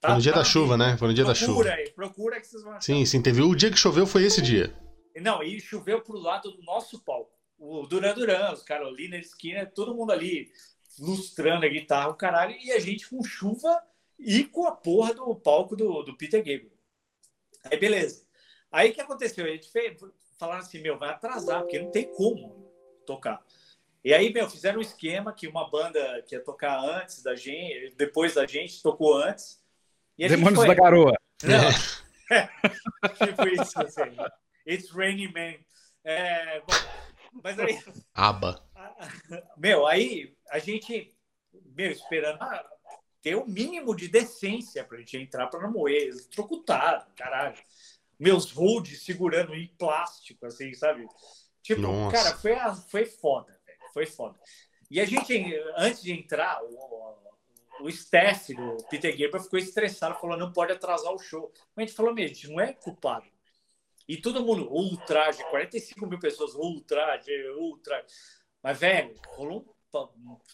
Tá? Foi no dia tá da chuva, né? Foi no dia procura da chuva. Aí, procura que vocês vão achar. Sim, sim. Teve o dia que choveu, foi esse dia. Não, e choveu pro lado do nosso palco. O Duran Duran, os Carolina, Esquina, todo mundo ali lustrando a guitarra, o caralho, e a gente com chuva e com a porra do palco do, do Peter Gabriel. Aí, beleza. Aí o que aconteceu? A gente fez, falaram assim, meu, vai atrasar, porque não tem como tocar. E aí, meu, fizeram um esquema que uma banda que ia tocar antes da gente, depois da gente, tocou antes. E Demônios foi... da Garoa. Não. É. tipo isso, assim. It's Raining Man. É, bom, mas aí. Aba. Meu, aí a gente, meu, esperando ter o mínimo de decência pra gente entrar pra não morrer. Trocutado, caralho. Meus holds segurando em plástico, assim, sabe? Tipo, Nossa. cara, foi, foi foda, velho. Foi foda. E a gente, antes de entrar, o, o staff do Peter Gabriel ficou estressado, falou: não pode atrasar o show. Mas a gente falou: meu, a gente não é culpado. E todo mundo, ultraje, 45 mil pessoas, ultraje, ultraje. Mas, velho, rolou,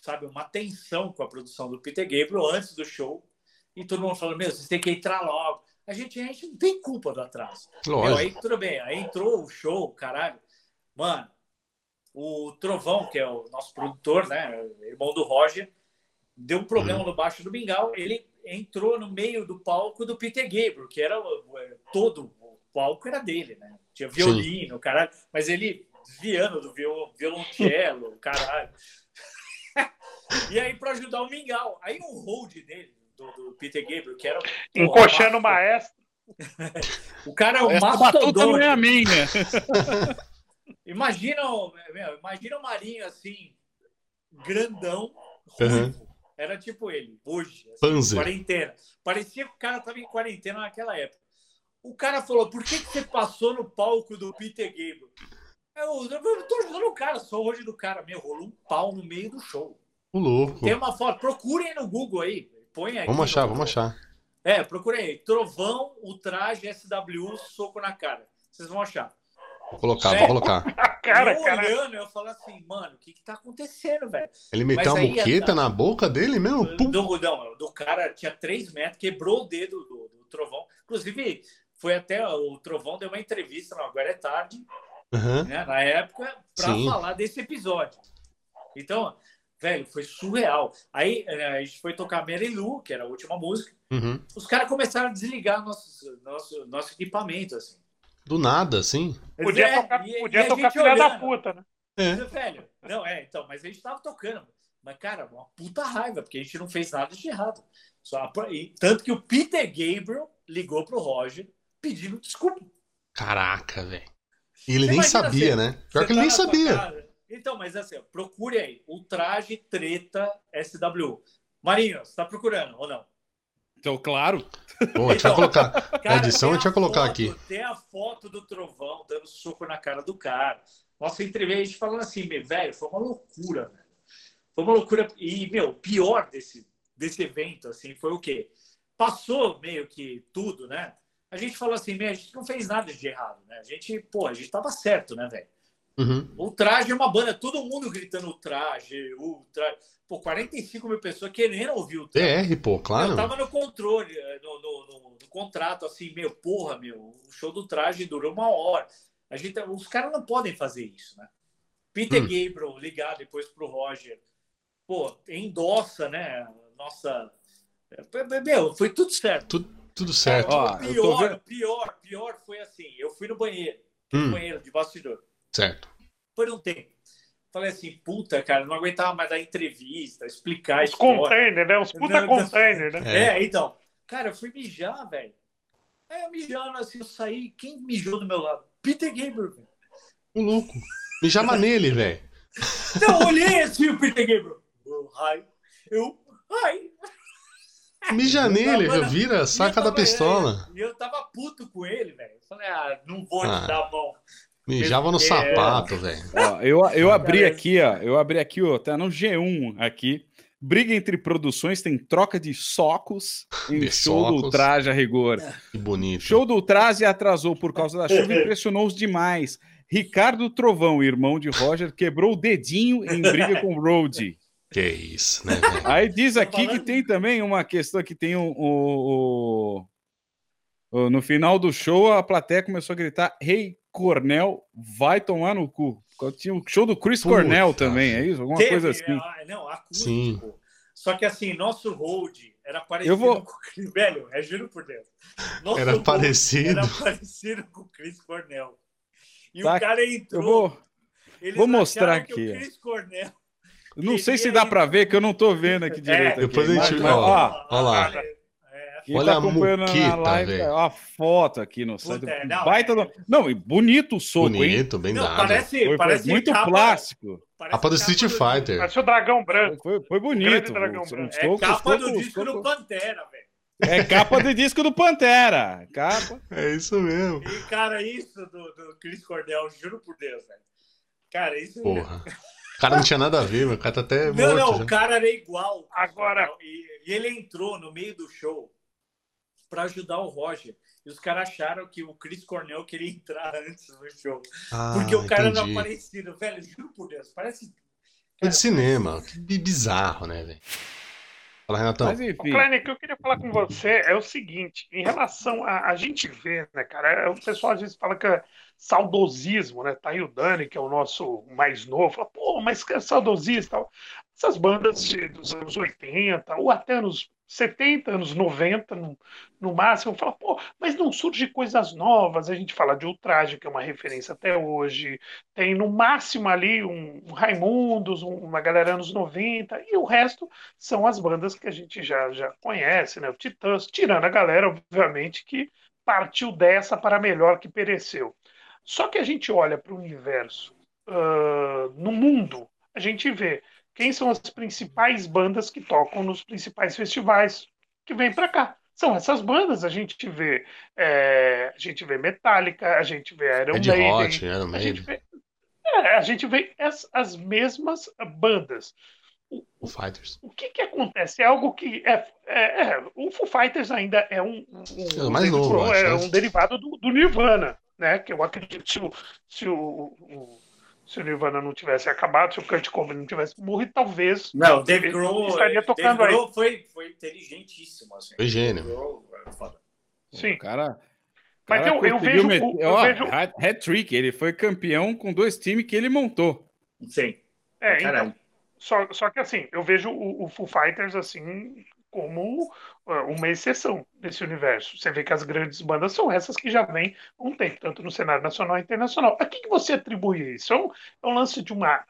sabe, uma tensão com a produção do Peter Gabriel antes do show. E todo mundo falou, meu, vocês têm que entrar logo. A gente, a gente não tem culpa do atraso. Meu, aí tudo bem, aí entrou o show, caralho. Mano, o Trovão, que é o nosso produtor, né, irmão do Roger, deu um problema uhum. no baixo do Mingau. Ele entrou no meio do palco do Peter Gabriel, que era todo palco era dele, né? Tinha violino, Sim. caralho, mas ele desviando do viol, violoncelo, caralho. e aí, para ajudar o Mingau, aí o hold dele, do, do Peter Gabriel, que era. Encoxando o maestro. o cara é o mastodonte. não é a minha. imagina, meu, imagina o Marinho assim, grandão. Uhum. Era tipo ele, hoje, assim, quarentena. Parecia que o cara tava em quarentena naquela época. O cara falou: por que, que você passou no palco do Peter Gabriel? Eu, eu tô ajudando o cara, sou hoje do cara. Meu, rolou um pau no meio do show. O louco. Tem uma foto, procurem no Google aí. Põe aí. Vamos achar, vamos achar. É, procurem aí. Trovão, o traje SW, soco na cara. Vocês vão achar. Vou colocar, é, vou colocar. cara, eu cara. olhando, eu falo assim, mano, o que que tá acontecendo, velho? Ele meteu uma boqueta na boca dele mesmo? Do, do, não, do cara tinha 3 metros, quebrou o dedo do, do trovão. Inclusive, foi até o Trovão deu uma entrevista no Agora é Tarde, uhum. né, na época, para falar desse episódio. Então, velho, foi surreal. Aí eh, a gente foi tocar Mary Lou, que era a última música. Uhum. Os caras começaram a desligar nosso, nosso, nosso equipamento, assim. Do nada, assim? Podia é, tocar, e, podia e tocar filha olhando. da puta, né? É. Velho, não, é, então, mas a gente tava tocando. Mas, cara, uma puta raiva, porque a gente não fez nada de errado. Só, e, tanto que o Peter Gabriel ligou pro Roger pedindo desculpa. Caraca, velho. Ele Você nem sabia, assim, né? Pior que ele tá nem sabia. Então, mas assim, procure aí. Ultraje Treta SW. Marinho, você tá procurando ou não? Então, claro. Bom, a gente então, vai colocar. Cara, a edição a gente vai colocar foto, aqui. Tem a foto do trovão dando soco na cara do cara. Nossa entrevista, a gente falando assim, velho, foi uma loucura, velho. Foi uma loucura. E, meu, pior desse, desse evento, assim, foi o quê? Passou meio que tudo, né? A gente falou assim, a gente não fez nada de errado, né? A gente, pô, a gente tava certo, né, velho? Uhum. O traje é uma banda, todo mundo gritando o traje, o traje. Pô, 45 mil pessoas querendo ouvir o traje. PR, pô, claro. Eu tava no controle, eh, no, no, no, no, contrato, assim, meu, porra, meu, o show do traje durou uma hora. A gente, os caras não podem fazer isso, né? Peter hum. Gabriel ligar depois pro Roger, pô, endossa, né? Nossa. Eh, meu, foi tudo certo. Tudo tudo certo. Ó, pior, pior, pior foi assim. Eu fui no banheiro. Hum. No banheiro de bastidor. Certo. Por um tempo. Falei assim, puta, cara, não aguentava mais dar entrevista, explicar. Os container, né? Os puta não, container, né? É. é, então. Cara, eu fui mijar, velho. Aí eu mijando assim, eu saí. Quem mijou do meu lado? Peter Gabriel, velho. O louco. Mijava nele, velho. Não, olhei assim o Peter Gabriel. Oh, hi. Eu, hi. Mija nele, vira, saca da pistola. E eu tava puto com ele, velho. Falei, ah, não vou ah, te dar a mão. Mijava no sapato, velho. Eu, eu abri aqui, ó. Eu abri aqui, ó. Tá no G1 aqui. Briga entre produções tem troca de socos em de show socos. do Traje a rigor. Que bonito. Show do Traje atrasou por causa da chuva e impressionou-os demais. Ricardo Trovão, irmão de Roger, quebrou o dedinho em briga com Rody. Que isso, né? Aí diz aqui que tem também uma questão que tem o, o, o, no final do show a plateia começou a gritar: Rei hey, Cornel, vai tomar no cu. Tinha o show do Chris Puta, Cornell também, é isso? Alguma Teve, coisa assim. É, não, acústico. Sim. Só que assim, nosso hold era parecido eu vou... com o Chris. Velho, é juro por Deus. Nosso era parecido. Era parecido com o Chris Cornell. E tá, o cara entrou. Eu vou, vou mostrar aqui. o Chris Cornell. Não sei se dá para ver, que eu não tô vendo aqui direito. É, depois aqui. a gente. Olha lá. Olha tá a muqueta, live, a foto aqui no site. Puta, não, Baita é... Não, e bonito o soco, bonito, hein? bem não, dado. Parece, foi, parece foi muito capa, plástico. Capa do Street Fighter. Parece o dragão branco. Foi, foi bonito. Dragão branco. É capa do disco do Pantera, velho. É capa de disco do Pantera. Capa. É isso mesmo. E, cara, isso do, do Chris Cordell, juro por Deus, velho. Cara, isso. Porra. O cara não tinha nada a ver, meu. O cara tá até. Não, morto, não, já. o cara era igual. Agora. E, e ele entrou no meio do show para ajudar o Roger. E os caras acharam que o Chris Cornell queria entrar antes no show. Ah, porque o cara entendi. era parecido. Velho, juro por Deus, parece. Cara, de cinema. Que bizarro, né, velho? Fala, Renatão. Mas, enfim. o que eu queria falar com você é o seguinte: em relação a. A gente vê, né, cara? É, o pessoal às vezes fala que é saudosismo, né? Tá aí o Dani, que é o nosso mais novo, fala, pô, mas que é saudosista. Essas bandas dos anos 80, ou até anos 70, anos 90, no, no máximo, fala, pô, mas não surge coisas novas. A gente fala de Ultraje, que é uma referência até hoje, tem no máximo ali um, um Raimundos, um, uma galera anos 90, e o resto são as bandas que a gente já, já conhece, né? O Titãs, tirando a galera, obviamente, que partiu dessa para melhor que pereceu. Só que a gente olha para o universo, uh, no mundo, a gente vê quem são as principais bandas que tocam nos principais festivais que vêm para cá. São essas bandas, a gente vê, é, a gente vê Metallica, a gente vê Iron Ed Maiden, Hot, Iron a gente vê, é, a gente vê as, as mesmas bandas. O, o Fighters. O que que acontece? É algo que é, é, é o Foo Fighters ainda é um, um, é mais novo, é um derivado do, do, Nirvana, né? Que eu acredito que se o, se o, o se o Nirvana não tivesse acabado, se o Kurt Cobain não tivesse morrido, talvez. Não, o Dave Grohl estaria tocando Dave Grohl foi, foi inteligentíssimo. Assim. Foi gênio. Sim. O cara. Mas cara eu, eu vejo. Met... Eu, eu vejo... Hat-trick, ele foi campeão com dois times que ele montou. Sim. É, então. Só, só que assim, eu vejo o, o Foo Fighters assim como uh, uma exceção nesse universo. Você vê que as grandes bandas são essas que já vêm um tempo, tanto no cenário nacional e internacional. A que, que você atribui isso? É um, é um lance de uma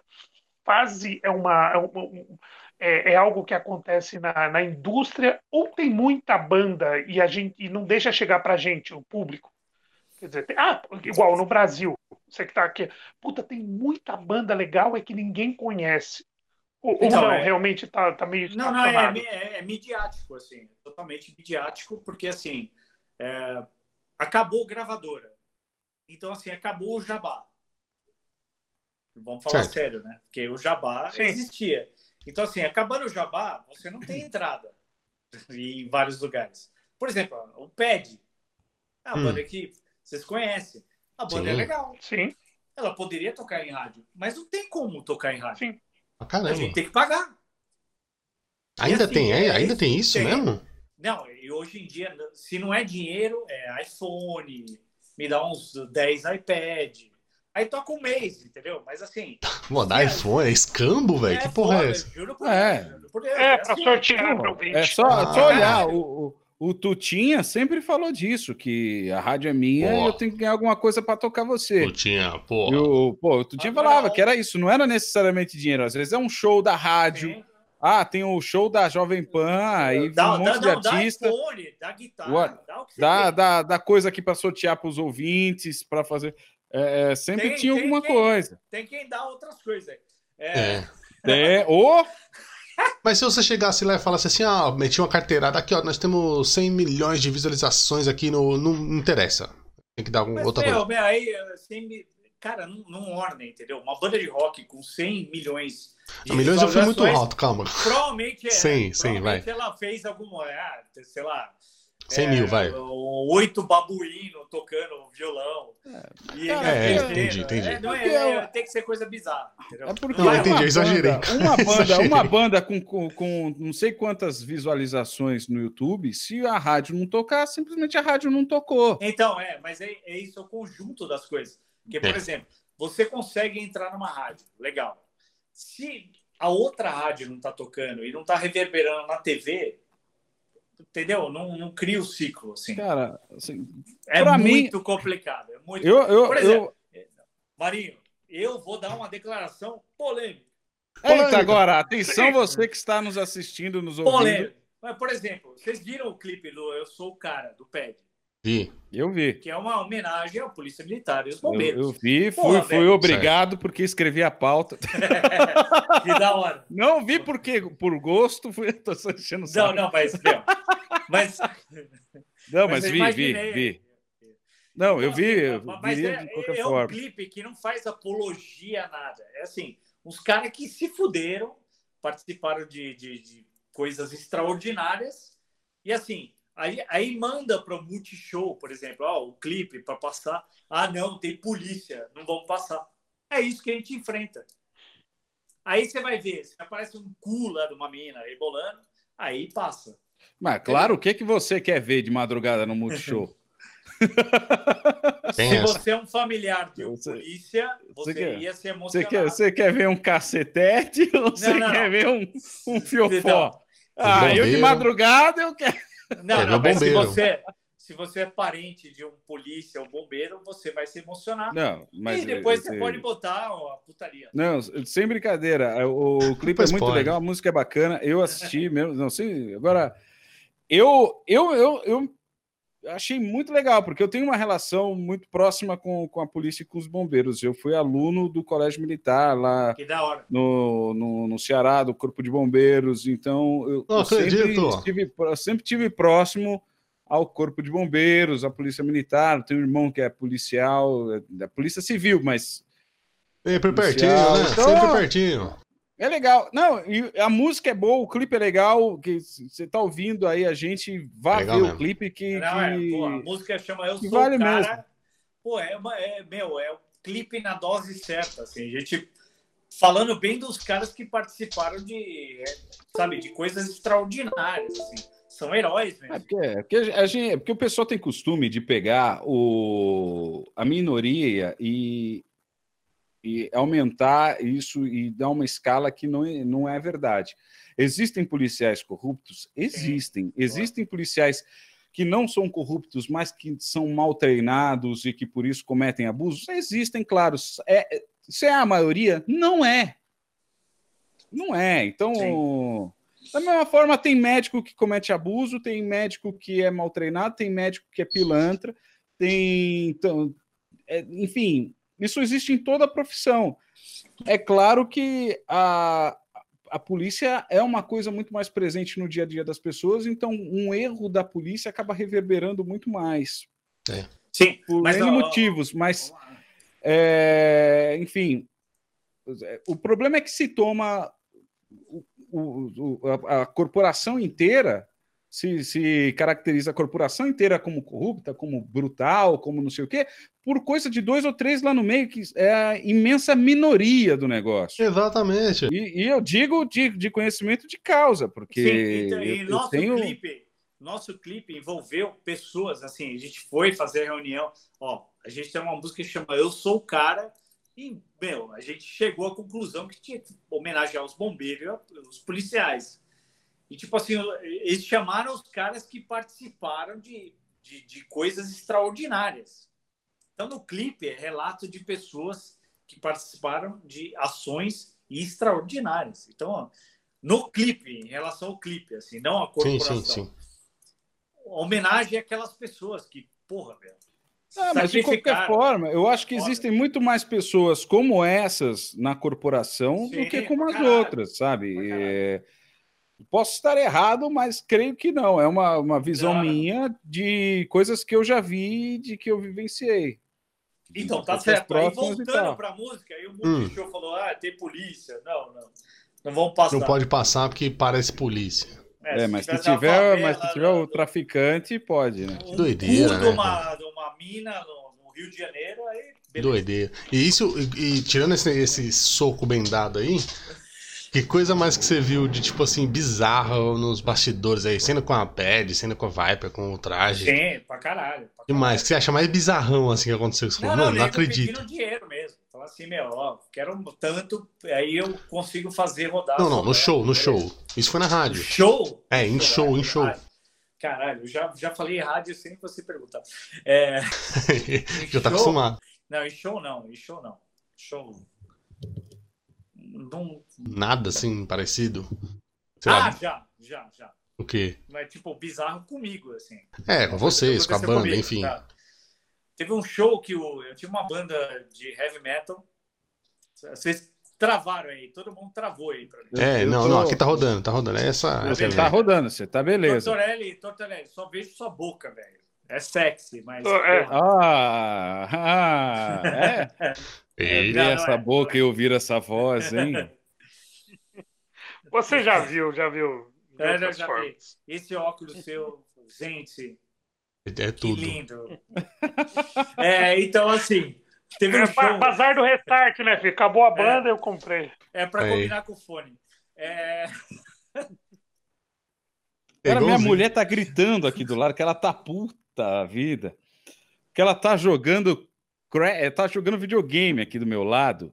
fase, é, uma, é, um, é, é algo que acontece na, na indústria, ou tem muita banda e a gente e não deixa chegar pra gente, o público? Quer dizer, tem, ah, igual no Brasil, você que tá aqui, puta, tem muita banda legal é que ninguém conhece. Ou, então, não, é... realmente tá, tá meio. Não, não, é, é, é, midiático, assim, totalmente midiático, porque assim, é, acabou gravadora. Então, assim, acabou o jabá. Vamos falar certo. sério, né? Porque o jabá Sim. existia. Então, assim, acabando o jabá, você não tem entrada em vários lugares. Por exemplo, o PED. É uma hum. banda que vocês conhecem. A banda Sim. é legal. Sim. Ela poderia tocar em rádio, mas não tem como tocar em rádio. Sim. Caramba. A gente tem que pagar. Ainda assim, tem, é, é, ainda tem isso tem. mesmo? Não, e hoje em dia, se não é dinheiro, é iPhone, me dá uns 10 iPad. Aí toca um mês, entendeu? Mas assim. Pô, dá iPhone, é escambo, velho? É que porra é essa? Juro por é. Deus, por Deus, é, é, pra assim, sortear, É só, ah, só olhar. O, o, o, Tutinha sempre falou disso, que a rádio é minha e eu tenho que ganhar alguma coisa pra tocar você. Tutinha, pô. O, pô, o Tutinha falava que era isso, não era necessariamente dinheiro. Às vezes é um show da rádio. Sim. Ah, tem o show da Jovem Pan, aí dá, um monte dá, de artista. Dá, iPhone, dá guitarra, dá, dá, dá, coisa aqui para sortear para os ouvintes, para fazer. É, é, sempre tem, tinha tem alguma quem, coisa. Tem quem dá outras coisas. É. é. é ou. Mas se você chegasse lá e falasse assim, ah, meti uma carteirada aqui, ó, nós temos 100 milhões de visualizações aqui, no, não, não interessa. Tem que dar alguma outra meu, coisa. Meu, aí, assim, cara, não, não orna, entendeu? Uma banda de rock com 100 milhões de milhões já foi muito alto, calma. Provavelmente é. Sim, sim, vai. ela fez alguma, ah, sei lá, 100 é, mil, vai. Oito babuíno tocando violão. É, é, entendi, entendi. É, não é, é, tem que ser coisa bizarra. É porque não, entendi, exagerei. Uma banda, uma banda com, com, com, não sei quantas visualizações no YouTube, se a rádio não tocar, simplesmente a rádio não tocou. Então, é, mas é, é isso, é o conjunto das coisas. Porque, por exemplo, você consegue entrar numa rádio, legal. Se a outra rádio não está tocando e não está reverberando na TV, entendeu? Não, não cria o ciclo, assim. Cara, assim, é muito mim... complicado. É muito... Eu, eu, Por exemplo, eu... Marinho, eu vou dar uma declaração polêmica. Eita, agora, atenção você que está nos assistindo, nos ouvindo. Polêmica. Mas, por exemplo, vocês viram o clipe do Eu Sou o Cara, do PED? Vi. Eu vi. Que é uma homenagem à Polícia Militar e aos bombeiros. Eu, eu vi, fui, fui obrigado certo. porque escrevi a pauta. que da hora. Não vi porque por gosto, fui, tô só enchendo o Não, não, mas, meu, mas... Não, mas, mas vi, vi, vi. Não, eu vi, eu mas é, de qualquer é forma. um clipe que não faz apologia a nada. É assim, uns caras que se fuderam, participaram de, de, de coisas extraordinárias, e assim, Aí, aí manda para o Multishow, por exemplo, ó, o clipe para passar. Ah, não, tem polícia, não vamos passar. É isso que a gente enfrenta. Aí você vai ver, se aparece um cu lá de uma mina rebolando, aí passa. Mas claro, o que, que você quer ver de madrugada no Multishow? se você é um familiar de um você, polícia, você, você quer, ia se emocionar. Você quer, você quer ver um cacetete ou você não, não, quer não. ver um, um fiofó? Ah, eu de madrugada eu quero. Não, é, não mas se você, se você é parente de um polícia ou bombeiro, você vai se emocionar. Não, mas e depois você pode botar a putaria. Não, sem brincadeira. O, o clipe é muito pode. legal, a música é bacana. Eu assisti mesmo, não sei. Agora, eu, eu, eu, eu achei muito legal, porque eu tenho uma relação muito próxima com, com a polícia e com os bombeiros. Eu fui aluno do Colégio Militar lá no, no, no, Ceará, do Corpo de Bombeiros, então eu, eu sempre, estive, eu sempre tive próximo ao Corpo de Bombeiros, à Polícia Militar. Tenho um irmão que é policial, é da Polícia Civil, mas. Sempre pertinho, né? Então, sempre pertinho. É legal. Não, e a música é boa, o clipe é legal. Que você tá ouvindo aí, a gente vai ver mesmo. o clipe que. Não, que... É, pô, a música chama Eu Sou vale Cara. Mesmo. Pô, é, uma, é, meu, é o clipe na dose certa. Assim, a gente falando bem dos caras que participaram de, é, sabe, de coisas extraordinárias. Assim. São heróis mesmo. É porque, é porque, a gente, é porque o pessoal tem costume de pegar o, a minoria e, e aumentar isso e dar uma escala que não, é, não é verdade. Existem policiais corruptos? Existem. Existem policiais que não são corruptos, mas que são mal treinados e que por isso cometem abusos? Existem, claro. É, se é a maioria, não é. Não é. Então, Sim. da mesma forma, tem médico que comete abuso, tem médico que é mal treinado, tem médico que é pilantra, tem. Então, é, enfim, isso existe em toda a profissão. É claro que a, a polícia é uma coisa muito mais presente no dia a dia das pessoas, então um erro da polícia acaba reverberando muito mais. É. Sim, por mas N motivos, mas é, enfim, o problema é que se toma o, o, a, a corporação inteira se, se caracteriza a corporação inteira como corrupta, como brutal, como não sei o quê, por coisa de dois ou três lá no meio, que é a imensa minoria do negócio. Exatamente. E, e eu digo de, de, conhecimento de causa, porque. Sim, então, e eu, nosso, tenho... clipe, nosso clipe envolveu pessoas, assim, a gente foi fazer reunião, ó, a gente tem uma música que chama Eu Sou o Cara, e, meu, a gente chegou à conclusão que tinha que homenagear os bombeiros, os policiais. E, tipo assim, eles chamaram os caras que participaram de, de, de coisas extraordinárias. Então, no clipe, é relato de pessoas que participaram de ações extraordinárias. Então, ó, no clipe, em relação ao clipe, assim, não a corporação. Sim, sim, sim. Homenagem àquelas pessoas que, porra, velho. Ah, mas de qualquer forma, eu acho que existem muito mais pessoas como essas na corporação sim, do que como as caralho, outras, sabe? É, Posso estar errado, mas creio que não. É uma, uma visão não, minha de coisas que eu já vi, de que eu vivenciei. Então, tá certo. Aí, voltando para a música, aí o Multishow hum. falou: ah, tem polícia. Não, não. Não vamos passar. Não pode passar porque parece polícia. É, é mas, se tiver, favela, mas se tiver o traficante, pode, né? Um doideira, né? De uma, de uma mina no, no, Rio de Janeiro, aí. Beleza. Doideira. E isso, e, e tirando esse, esse soco bem dado aí, que coisa mais que você viu de, tipo assim, bizarro nos bastidores aí? Sendo com a Pad, sendo com a Viper, com o traje? Sim, pra caralho. O que mais? que você acha mais bizarrão, assim, que aconteceu? Você não, falou, não, não, não acredito. dinheiro mesmo. Fala assim, meu, ó, quero tanto, aí eu consigo fazer rodar. Não, não, no show, no show. Isso foi na rádio. Show? É, em show, em show. Caralho, eu já, já falei rádio sem você perguntar. É... já tá acostumado. Não, em show não, em show não. Show não... Nada assim parecido? Sei ah, lá. já, já, já. O quê? Mas, tipo, bizarro comigo, assim. É, com vocês, com a banda, comigo, enfim. Tá? Teve um show que eu, eu tinha uma banda de heavy metal. Vocês travaram aí, todo mundo travou aí pra mim. É, não, tô... não, aqui tá rodando, tá rodando. É essa, você essa tá rodando, você tá beleza. Tortorelli, Tortorelli, só vejo sua boca, velho. É sexy, mas. É. Ah, ah, é? É, ver essa é, boca e ouvir essa voz, hein? Você já viu, já viu? É, já vi. Esse óculos seu, gente. É tudo. Que lindo. É, então, assim. Teve um é, show... Bazar do restart, né, filho? Acabou a banda, é, eu comprei. É para combinar com o fone. É... Cara, minha mulher tá gritando aqui do lado que ela tá puta a vida. Que ela tá jogando é, tá jogando videogame aqui do meu lado.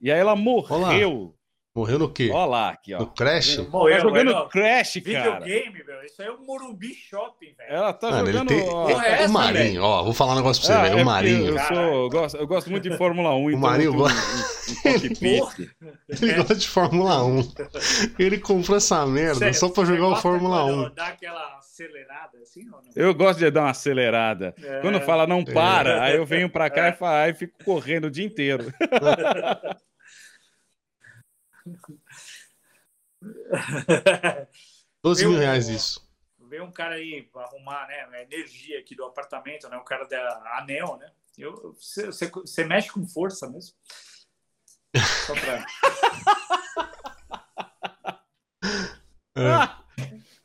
E aí ela morreu. Morreu no quê? Olha lá, aqui, ó. No Crash? Morreu, tá jogando não. Crash, cara. Videogame, meu. Isso aí é o um Morumbi Shopping, velho. Ela tá Mano, jogando... Tem... Ó, é, é o Marinho, ó. Vou falar um negócio pra você, é, velho. É o Marinho. Eu, sou, eu, gosto, eu gosto muito de Fórmula 1. O então Marinho gosta... Ele gosta de Fórmula 1. Ele comprou essa merda só pra jogar o Fórmula 1. Dá aquela acelerada assim ou não? Eu gosto de dar uma acelerada. É. Quando fala não para, aí eu venho pra cá e, falo, aí fico correndo o dia inteiro. 12 mil reais isso. Veio um cara aí arrumar né, a energia aqui do apartamento, né? O cara da Anel, né? Eu, você, você mexe com força mesmo. Só pra... é.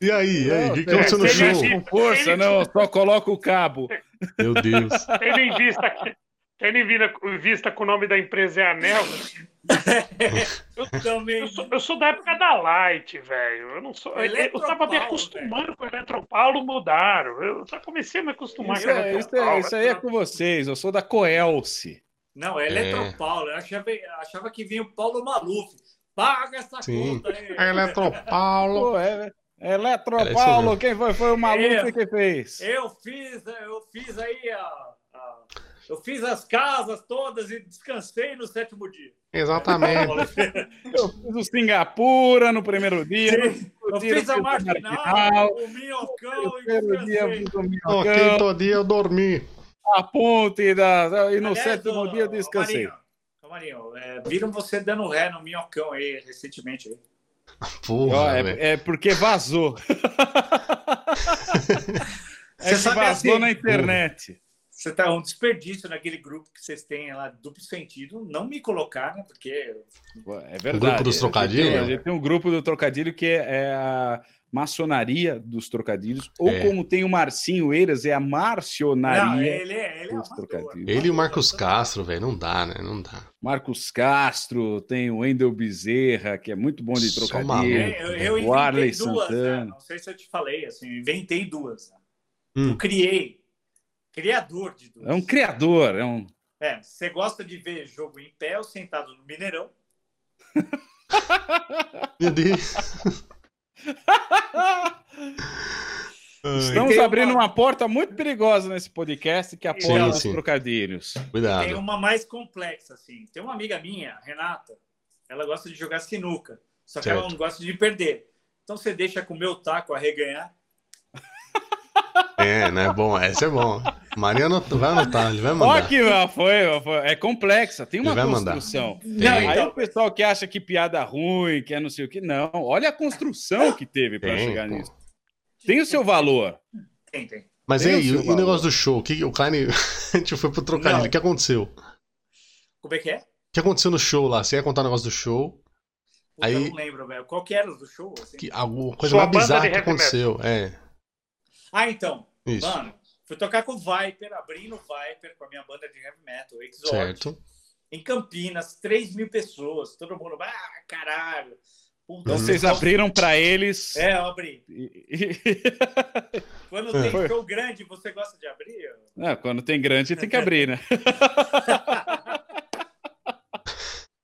E aí, e aí? O que, que aconteceu no show? Com força, não, só coloca o cabo. Meu Deus. Tendo em vista, tendo em vista que o nome da empresa é Anel, eu também. Eu sou, eu sou, da época da Light, velho. Eu não sou. Eu tava me acostumando véio. com o Eletropaulo, mudaram. Eu só comecei a me acostumar isso com é, isso, é, isso aí é com vocês. Eu sou da Coelce. Não, é Eletropaulo. Eu achava, achava que vinha o Paulo Maluf. Paga essa Sim. conta aí. É Eletropaulo. é, Eletropaulo, quem foi? Foi o Maluf que fez. Eu fiz, eu fiz aí a eu fiz as casas todas e descansei no sétimo dia. Exatamente. eu fiz o Singapura no primeiro dia. eu fiz a marginal, o minhocão e descansei. Dia, o minhocão. No quinto dia eu dormi. A ponte da... e no Aliás, sétimo dia eu descansei. Marinho, é, viram você dando ré no minhocão aí recentemente. Aí. Porra, é, é, porque vazou. é que vazou assim, na internet você tá um desperdício naquele grupo que vocês têm lá, duplo sentido, não me colocar, né? Porque. É verdade. O grupo dos trocadilhos? A gente tem um grupo do trocadilho que é a maçonaria dos trocadilhos, ou é. como tem o Marcinho Eiras, é a marcionaria não, ele é, ele é dos trocadilhos. Ele e o Marcos Castro, velho, não dá, né? Não dá. Marcos Castro, tem o Wendel Bezerra, que é muito bom de trocadilho. É, eu, eu o Arley duas, né? Santana. Né? Não sei se eu te falei, assim, inventei duas. Né? Hum. Eu criei Criador de dúvidas. É um criador, é um. É, você gosta de ver jogo em pé ou sentado no Mineirão? Meu Deus. Estamos abrindo uma... uma... porta muito perigosa nesse podcast, que a porta dos trocadilhos. Cuidado. Tem uma mais complexa, assim. Tem uma amiga minha, Renata, ela gosta de jogar sinuca, só que certo. ela não gosta de perder. Então você deixa com o meu taco arreganhar é, né? Bom, esse é bom. Maria vai anotar, ele vai mandar. Ó, que foi, foi, é complexa, tem uma construção. Não, Aí o pessoal que acha que piada ruim, que é não sei o que, não. Olha a construção que teve para chegar pô. nisso. Tem o seu valor. Tem, tem. Mas tem aí, o, o negócio do show? Que, o Klein, a gente foi pro trocadilho. O que aconteceu? Como é que é? O que aconteceu no show lá? Você ia contar o negócio do show? Aí, eu não lembro, velho. Qual que era do show? Assim? Que, alguma coisa Sua mais bizarra que aconteceu, é. Ah, então. Isso. Mano, fui tocar com o Viper, abrindo o Viper com a minha banda de heavy metal, Exort. Certo. Em Campinas, 3 mil pessoas, todo mundo, ah, caralho. Puta, então vocês abriram para eles. É, eu abri. quando tem Foi. show grande, você gosta de abrir? É, quando tem grande, tem que abrir, né?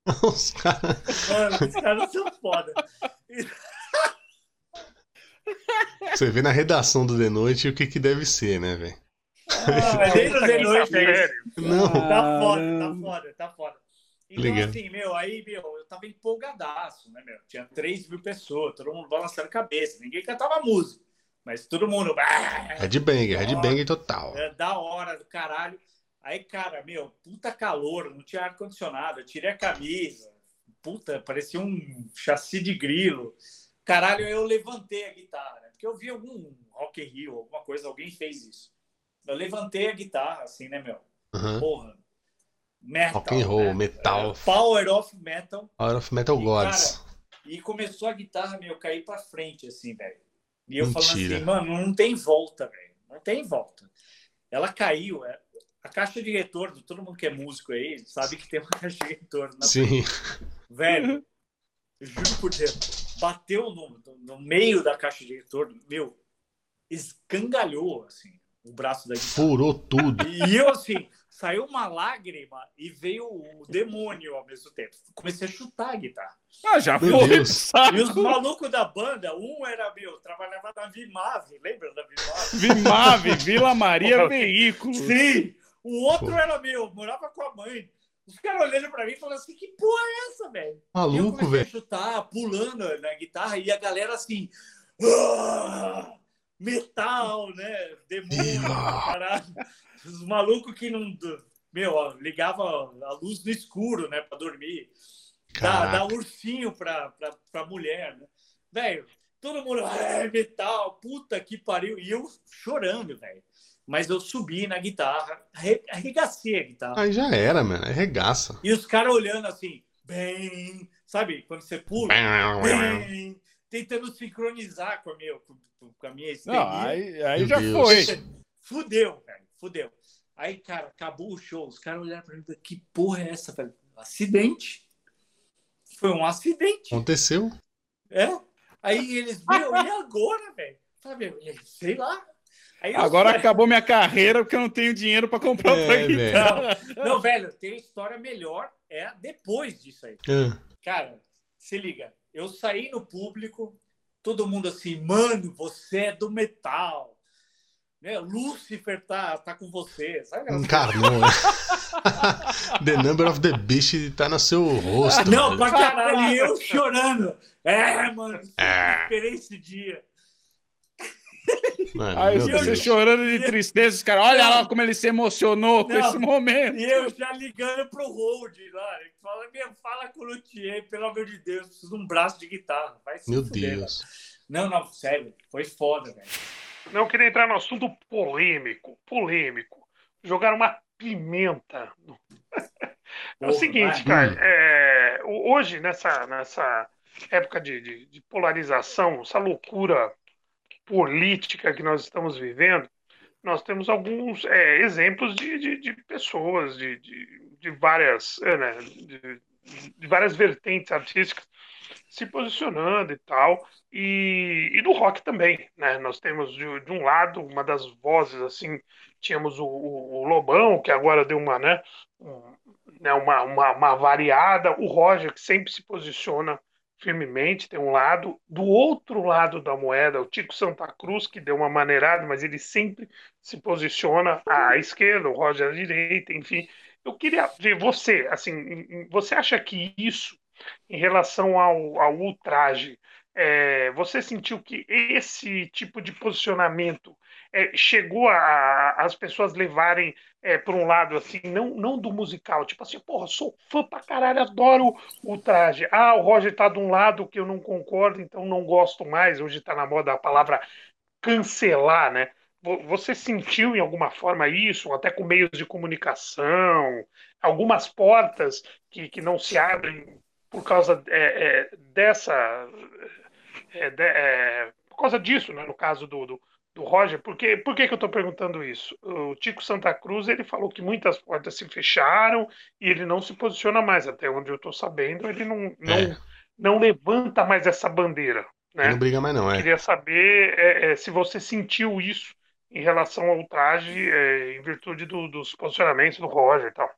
os caras. Mano, os caras são foda. Você vê na redação do The Noite o que, que deve ser, né, velho? Ah, do The Noite, é Não. Tá foda, tá foda, tá foda. Então, Liga. assim, meu, aí, meu, eu tava empolgadaço, né, meu? Tinha 3 mil pessoas, todo mundo balançando a cabeça, ninguém cantava música, mas todo mundo. Headbanger, headbanger total. É, da hora do caralho. Aí, cara, meu, puta calor, não tinha ar-condicionado, eu tirei a camisa, puta, parecia um chassi de grilo. Caralho, eu levantei a guitarra, né? porque eu vi algum Rock Rio, alguma coisa, alguém fez isso. Eu levantei a guitarra, assim, né, meu? Uhum. Porra. Metal. Rock and roll, né? metal. É, Power of Metal. Power of Metal e, Gods. Cara, e começou a guitarra, meu, cair pra frente, assim, velho. E eu Mentira. falando assim, mano, não tem volta, velho. Não tem volta. Ela caiu, é, a caixa de retorno, todo mundo que é músico aí sabe que tem uma caixa de retorno. Na Sim. Velho, juro por Deus, bateu no, no meio da caixa de retorno, meu, escangalhou, assim, o braço da guitarra. Furou tudo. E eu, assim, saiu uma lágrima e veio o demônio ao mesmo tempo. Comecei a chutar a guitarra. Ah, já foi. E os malucos da banda, um era meu, trabalhava na Vimave, lembra da Vimave? Vimave, Vila Maria Veículos. Sim, o outro era meu, morava com a mãe. Os caras olhando pra mim e falando assim: que porra é essa, velho? Maluco, velho. chutar, pulando na guitarra e a galera assim. Ah, metal, né? Demônio, caralho. Os malucos que não. Meu, ó, ligava a luz no escuro, né, pra dormir. Dá, dá ursinho pra, pra, pra mulher, né? Velho, todo mundo, é metal, puta que pariu. E eu chorando, velho mas eu subi na guitarra, arregacei a guitarra. Aí já era, mano, arregaça. E os caras olhando assim, bem, sabe, quando você pula, bem, tentando sincronizar com a minha, com a minha histeria. Não, aí, aí já Deus. foi. Fudeu, velho, fudeu. Aí, cara, acabou o show, os caras olharam pra mim, que porra é essa, velho? Acidente. Foi um acidente. Aconteceu. É. Aí eles, meu, e agora, velho? Sabe, sei lá, Agora acabou minha carreira porque eu não tenho dinheiro para comprar é, outra guitarra. Não, não, velho, tem história melhor é depois disso aí. É. Cara, se liga. Eu saí no público, todo mundo assim, mano, você é do metal. Né? Lúcifer tá, tá com você. Sabe Encarnou. Né? the number of the beast tá no seu rosto. Ah, não, pra caralho, eu chorando. É, mano, é. esperei esse dia. Mano, Aí você Deus. chorando de tristeza, cara. Olha não, lá como ele se emocionou não, com esse momento. E eu já ligando pro Hold lá. Fala, fala com o Luthier, pelo amor de Deus, preciso de um braço de guitarra. Vai Meu fuder, Deus. Não, não, sério, foi foda, velho. Não, eu queria entrar no assunto polêmico. Polêmico. Jogar uma pimenta. É o seguinte, cara. É, hoje, nessa, nessa época de, de, de polarização, essa loucura política que nós estamos vivendo, nós temos alguns é, exemplos de, de, de, pessoas de, de, de várias é, né, de, de, várias vertentes artísticas se posicionando e tal e, e do rock também né? Nós temos de, de um lado uma das vozes assim tínhamos o, o, o Lobão que agora deu uma né, um, né uma, uma, uma variada o Roger que sempre se posiciona firmemente, tem um lado. Do outro lado da moeda, o Tico Santa Cruz, que deu uma maneirada, mas ele sempre se posiciona à esquerda, o Roger à direita, enfim. Eu queria ver você, assim, você acha que isso, em relação ao, ao ultraje, é, você sentiu que esse tipo de posicionamento é, chegou a, as pessoas levarem é, por um lado assim, não, não do musical, tipo assim, porra, sou fã pra caralho, adoro o traje. Ah, o Roger tá de um lado que eu não concordo, então não gosto mais. Hoje tá na moda a palavra cancelar, né? Você sentiu em alguma forma isso, até com meios de comunicação, algumas portas que, que não se abrem por causa é, é, dessa. É, de, é, por causa disso, né, no caso do, do, do Roger, porque, por que, que eu estou perguntando isso? O Tico Santa Cruz ele falou que muitas portas se fecharam e ele não se posiciona mais, até onde eu estou sabendo, ele não, não, é. não levanta mais essa bandeira. Né? Ele não briga mais, não, é. Queria saber se você sentiu isso em relação ao traje, em virtude do, dos posicionamentos do Roger e tal.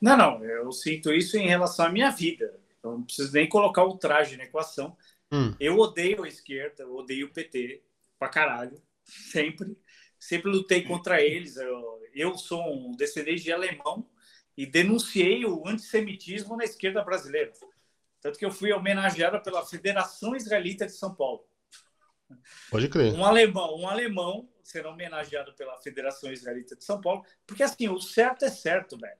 Não, não, eu sinto isso em relação à minha vida. Eu não preciso nem colocar o traje na equação. Hum. Eu odeio a esquerda, eu odeio o PT pra caralho, sempre. Sempre lutei contra eles. Eu, eu sou um descendente de alemão e denunciei o antissemitismo na esquerda brasileira. Tanto que eu fui homenageado pela Federação Israelita de São Paulo. Pode crer. Um alemão, um alemão será homenageado pela Federação Israelita de São Paulo, porque assim, o certo é certo, velho.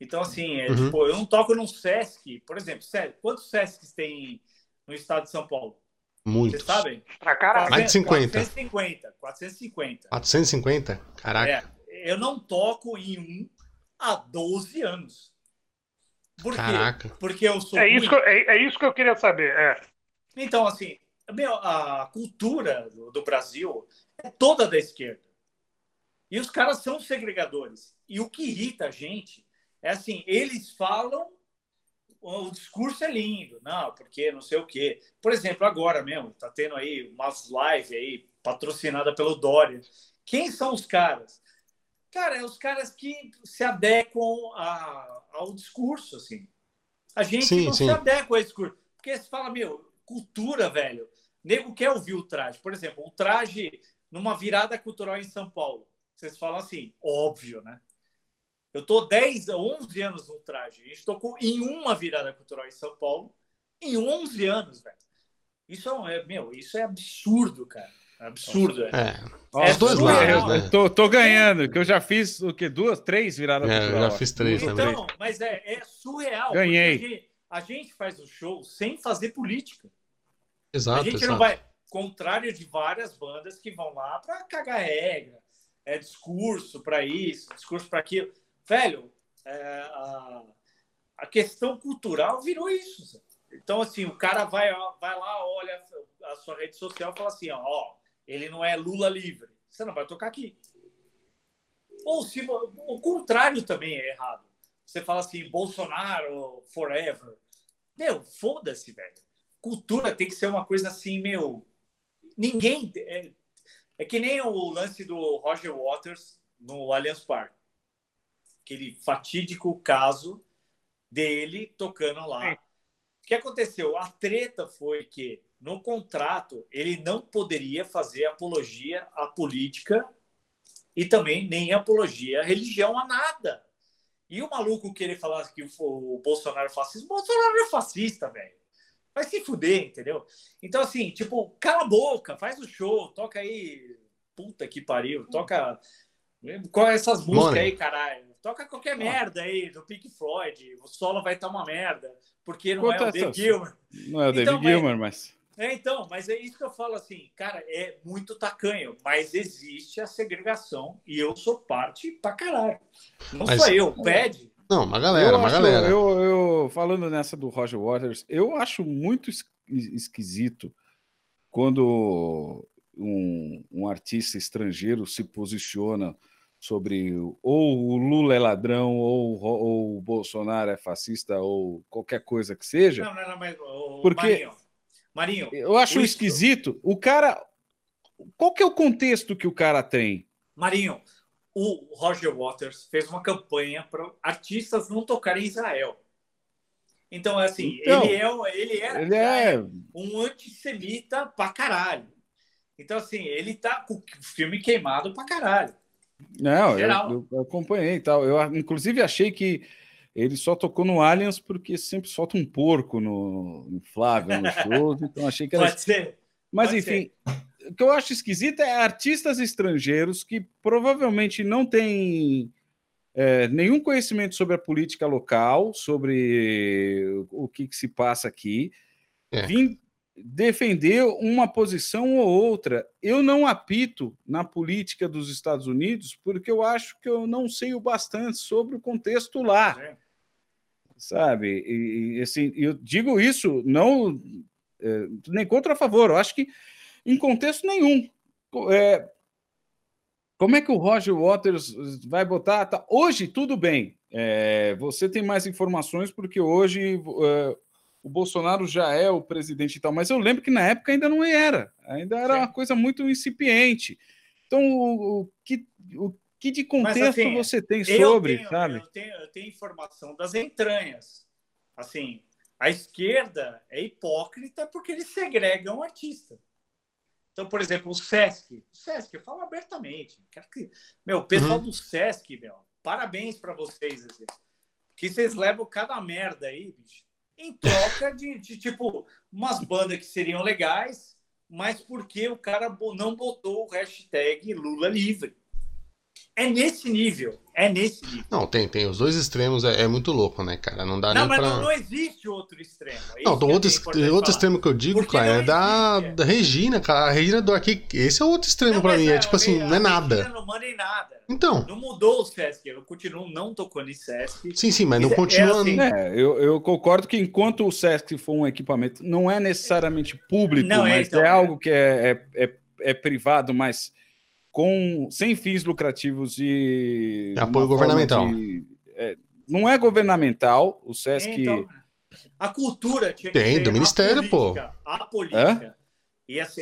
Então, assim, é, uhum. tipo, eu não toco num Sesc, por exemplo, quantos Sescs tem no estado de São Paulo? Muitos. Vocês sabem? Pra caralho. Mais de 50. 450. 450. 450? Caraca. É, eu não toco em um há 12 anos. Por Caraca. quê? Porque eu sou. É isso, que eu, é, é, isso que eu queria saber. É. Então, assim, meu, a cultura do, do Brasil é toda da esquerda. E os caras são segregadores. E o que irrita a gente é assim, eles falam, o discurso é lindo, não, porque não sei o quê. Por exemplo, agora mesmo, tá tendo aí umas lives aí, patrocinada pelo Dória. Quem são os caras? Cara, é os caras que se adequam a, ao discurso, assim. A gente sim, não sim. se adequa ao discurso. Porque você fala, meu, cultura, velho. Nego quer ouvir o traje. Por exemplo, o traje numa virada cultural em São Paulo. Vocês falam assim, óbvio, né? Eu tô 10, 11 anos no traje. A gente tocou em uma virada cultural em São Paulo, em 11 anos, velho. Isso é, meu, isso é absurdo, cara. Absurdo, é. é. Os dois lados, né? Tô, tô ganhando, que eu já fiz o que? Duas, três viradas é, cultural. Eu já fiz três então, também. Mas é, é surreal. Ganhei. A gente, a gente, faz o show sem fazer política. Exato. A gente exato. não vai. Contrário de várias bandas que vão lá para cagar regra, é discurso para isso, discurso para aquilo. Velho, é, a, a, questão cultural virou isso. Então, assim, o cara vai, vai lá, olha a sua rede social e fala assim: ó, ele não é Lula livre. Você não vai tocar aqui. Ou se o contrário também é errado. Você fala assim, Bolsonaro forever. Meu, foda-se, velho. Cultura tem que ser uma coisa assim, meu. Ninguém. É, é que nem o lance do Roger Waters no Allianz Parque aquele fatídico caso dele tocando lá. O que aconteceu? A treta foi que no contrato ele não poderia fazer apologia à política e também nem apologia à religião a nada. E o maluco que ele falasse que o Bolsonaro é fascista, o Bolsonaro é fascista, velho. Vai se fuder, entendeu? Então, assim, tipo, cala a boca, faz o show, toca aí. Puta que pariu, toca. Qual é essas músicas aí, caralho? Toca qualquer merda aí do Pink Floyd. O solo vai estar uma merda, porque não Quanto é o David Gilmer. Não é o David então, Gilmer, mas... É, então, mas é isso que eu falo assim, cara, é muito tacanho, mas existe a segregação e eu sou parte pra caralho. Não mas... sou eu, pede. Não, uma galera, eu uma acho, galera. Eu, eu, falando nessa do Roger Waters, eu acho muito esquisito quando um, um artista estrangeiro se posiciona sobre ou o Lula é ladrão, ou, ou o Bolsonaro é fascista, ou qualquer coisa que seja. Não, não, não, mas. porque Marinho, Marinho eu acho isso... esquisito. O cara. Qual que é o contexto que o cara tem? Marinho, o Roger Waters fez uma campanha para artistas não tocarem em Israel. Então, assim, então, ele é, ele é, ele é um antissemita pra caralho. Então, assim, ele tá com o filme queimado pra caralho. Não, eu, eu, acompanhei e tal. Eu, inclusive, achei que ele só tocou no Aliens porque sempre solta um porco no, no Flávio, no show, então achei que era. Pode ser. Mas, Pode enfim, ser. o que eu acho esquisito é artistas estrangeiros que provavelmente não têm é, nenhum conhecimento sobre a política local, sobre o que, que se passa aqui, é. vim defender uma posição ou outra. Eu não apito na política dos Estados Unidos porque eu acho que eu não sei o bastante sobre o contexto lá. sabe? E, e assim, eu digo isso não é, nem contra a favor, eu acho que em contexto nenhum. É, como é que o Roger Waters vai botar? Tá, hoje, tudo bem. É, você tem mais informações porque hoje é, o Bolsonaro já é o presidente e tal, mas eu lembro que na época ainda não era, ainda era uma coisa muito incipiente. Então, o, o que, o que de contexto assim, você tem sobre, tenho, sabe? Eu tenho, eu tenho informação das entranhas. Assim, a esquerda é hipócrita porque eles segregam o artista. Então, por exemplo, o Sesc. O Sesc, eu falo abertamente. Que... Meu, o pessoal uhum. do Sesc, meu, parabéns para vocês. Assim, que vocês levam cada merda aí, bicho, em troca de, de, tipo, umas bandas que seriam legais, mas porque o cara não botou o hashtag Lula livre. É nesse nível. É nesse nível. Não, tem, tem. Os dois extremos é, é muito louco, né, cara? Não dá não, nem mas pra... não, não existe outro extremo. É não, do outro, outro extremo que eu digo, cara, é da, da Regina, cara. A Regina do aqui. Esse é outro extremo não, pra mim. É, é tipo assim, não é nada. não manda em nada. Então. Não mudou o Sesc. Eu continuo não tocando em Sesc. Sim, sim, mas não é continua. Assim. É, eu, eu concordo que enquanto o Sesc for um equipamento, não é necessariamente público, não, mas então, é, algo que é, é, é, é privado, mas com sem fins lucrativos e apoio governamental. De, é, não é governamental, o SESC. Então, a cultura tinha tem do ministério, pô. A política.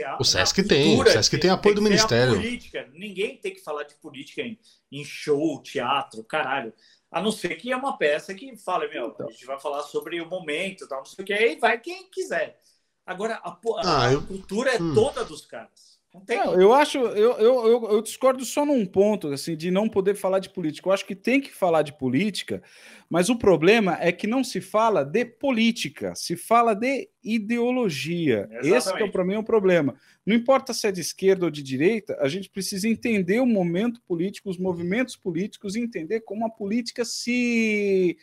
a, o SESC tem, o SESC tem apoio tem do ministério. política. Ninguém tem que falar de política em, em show, teatro, caralho. A não ser que é uma peça que fala, meu, então. a gente vai falar sobre o momento, tal, não sei o que, aí vai quem quiser. Agora, a, a, ah, eu... a cultura é hum. toda dos caras. Não, eu acho, eu, eu, eu, eu, discordo só num ponto, assim, de não poder falar de política. Eu acho que tem que falar de política, mas o problema é que não se fala de política, se fala de ideologia. Exatamente. Esse que é para mim é o problema. Não importa se é de esquerda ou de direita, a gente precisa entender o momento político, os movimentos políticos, e entender como a política se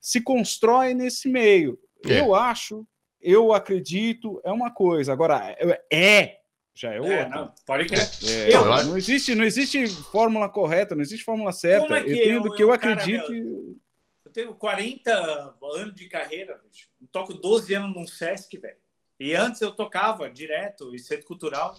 se constrói nesse meio. É. Eu acho, eu acredito, é uma coisa. Agora, é já é, é Não, pode crer. É, eu, não, existe, não existe fórmula correta, não existe fórmula certa. É eu tenho do que eu, eu acredito. Cara, eu tenho 40 anos de carreira, bicho. Eu toco 12 anos num Sesc, velho. E antes eu tocava direto em centro cultural.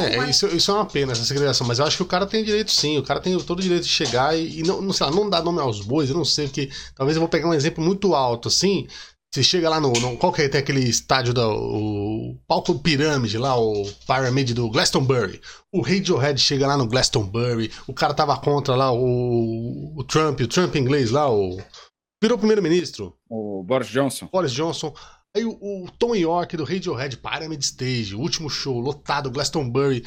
É, isso, isso, é uma pena, essa segregação, mas eu acho que o cara tem direito sim, o cara tem todo o direito de chegar e, e não, não, sei lá, não dar nome aos bois, eu não sei o que. Talvez eu vou pegar um exemplo muito alto, assim, você chega lá no, no. Qual que é? Tem aquele estádio da. O palco pirâmide lá, o Pyramid do Glastonbury. O Radiohead chega lá no Glastonbury. O cara tava contra lá o, o Trump, o Trump inglês lá, o. Virou primeiro-ministro. O Boris Johnson. Boris Johnson. Aí o, o Tom York do Radiohead, Pyramid Stage, o último show, lotado, Glastonbury.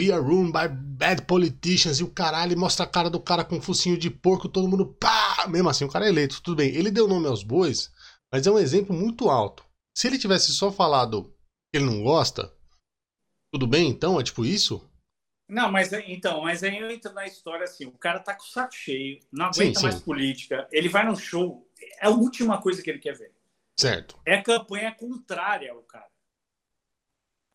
We are ruled by bad politicians. E o caralho mostra a cara do cara com um focinho de porco, todo mundo pá! Mesmo assim, o cara é eleito, tudo bem. Ele deu nome aos bois mas é um exemplo muito alto. Se ele tivesse só falado que ele não gosta, tudo bem então? É tipo isso? Não, mas então, mas aí eu entro na história assim, o cara tá com o saco cheio, não aguenta sim, mais política, ele vai no show, é a última coisa que ele quer ver. Certo. É a campanha contrária ao cara.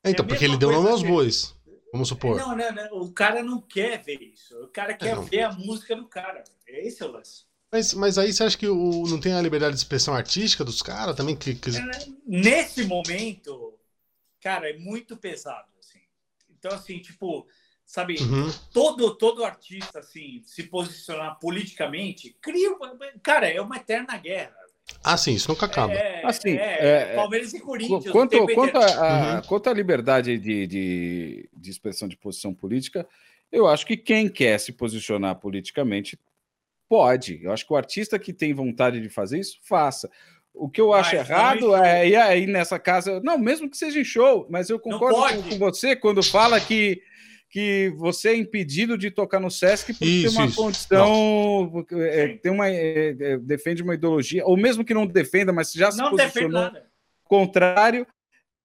É, então, é porque ele deu nome aos bois, vamos supor. Não, não, não, o cara não quer ver isso, o cara quer ver a música do cara. Esse é o lance. Mas, mas aí você acha que o, não tem a liberdade de expressão artística dos caras também? Que, que... Nesse momento, cara, é muito pesado. Assim. Então, assim, tipo, sabe, uhum. todo, todo artista, assim, se posicionar politicamente, cria. Cara, é uma eterna guerra. Ah, sim, isso nunca acaba. É, assim, é, é, Palmeiras e Corinthians. Quanto, quanto, a, uhum. quanto à liberdade de, de, de expressão de posição política, eu acho que quem quer se posicionar politicamente Pode. Eu acho que o artista que tem vontade de fazer isso, faça. O que eu acho mas errado é ir aí nessa casa. Não, mesmo que seja em show, mas eu concordo com, com, você quando fala que, que você é impedido de tocar no Sesc porque isso, tem uma isso. condição. É, tem uma, é, é, defende uma ideologia, ou mesmo que não defenda, mas já se não posicionou contrário.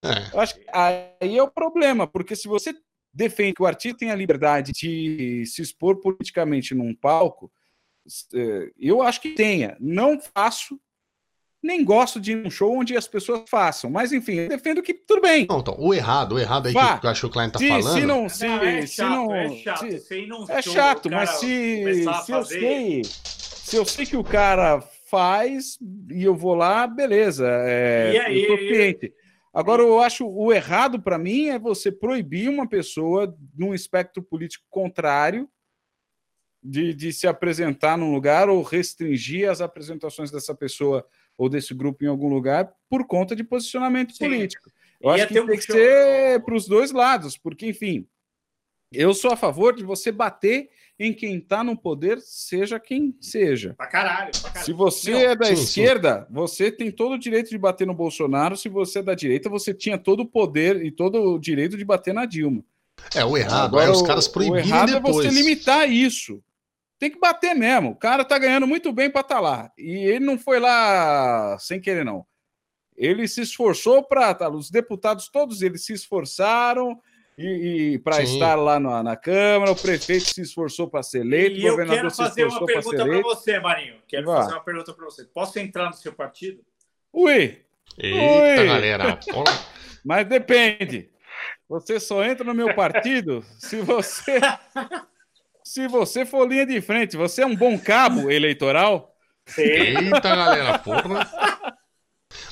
É. Eu acho que aí é o problema, porque se você defende que o artista tem a liberdade de se expor politicamente num palco é, eu acho que tenha. Não faço, nem gosto de ir num show onde as pessoas façam. Mas, enfim, eu defendo que tudo bem. Não, então, o errado, o errado aí Vá. que eu acho que o Klein tá se, falando. Se não, se, não, é se chato, não. É chato, se, é chato mas se, se eu sei. Se eu sei que o cara faz e eu vou lá, beleza. É, e aí, eu tô ciente. Agora, eu acho o errado para mim é você proibir uma pessoa num espectro político contrário de, de se apresentar num lugar ou restringir as apresentações dessa pessoa ou desse grupo em algum lugar por conta de posicionamento Sim. político. Eu Ia acho que um tem que show. ser para os dois lados, porque, enfim, eu sou a favor de você bater em quem está no poder, seja quem seja. Pra caralho, pra caralho. Se você Não, é da sim, esquerda, sim. você tem todo o direito de bater no Bolsonaro. Se você é da direita, você tinha todo o poder e todo o direito de bater na Dilma. É, o errado Agora, é os caras proibirem O errado depois. é você limitar isso. Tem que bater mesmo. O cara tá ganhando muito bem para estar tá lá. E ele não foi lá sem querer, não. Ele se esforçou para. Tá, os deputados, todos eles se esforçaram e, e para estar lá na, na, Câmara, o prefeito se esforçou para ser eleito, e o governador eu quero fazer uma pergunta para você, Marinho. Quero Vá. fazer uma pergunta para você. Posso entrar no seu partido? Ui! Eita, Ui. galera! Mas depende. Você só entra no meu partido se você se você for linha de frente. Você é um bom cabo eleitoral? Eita, galera, porra!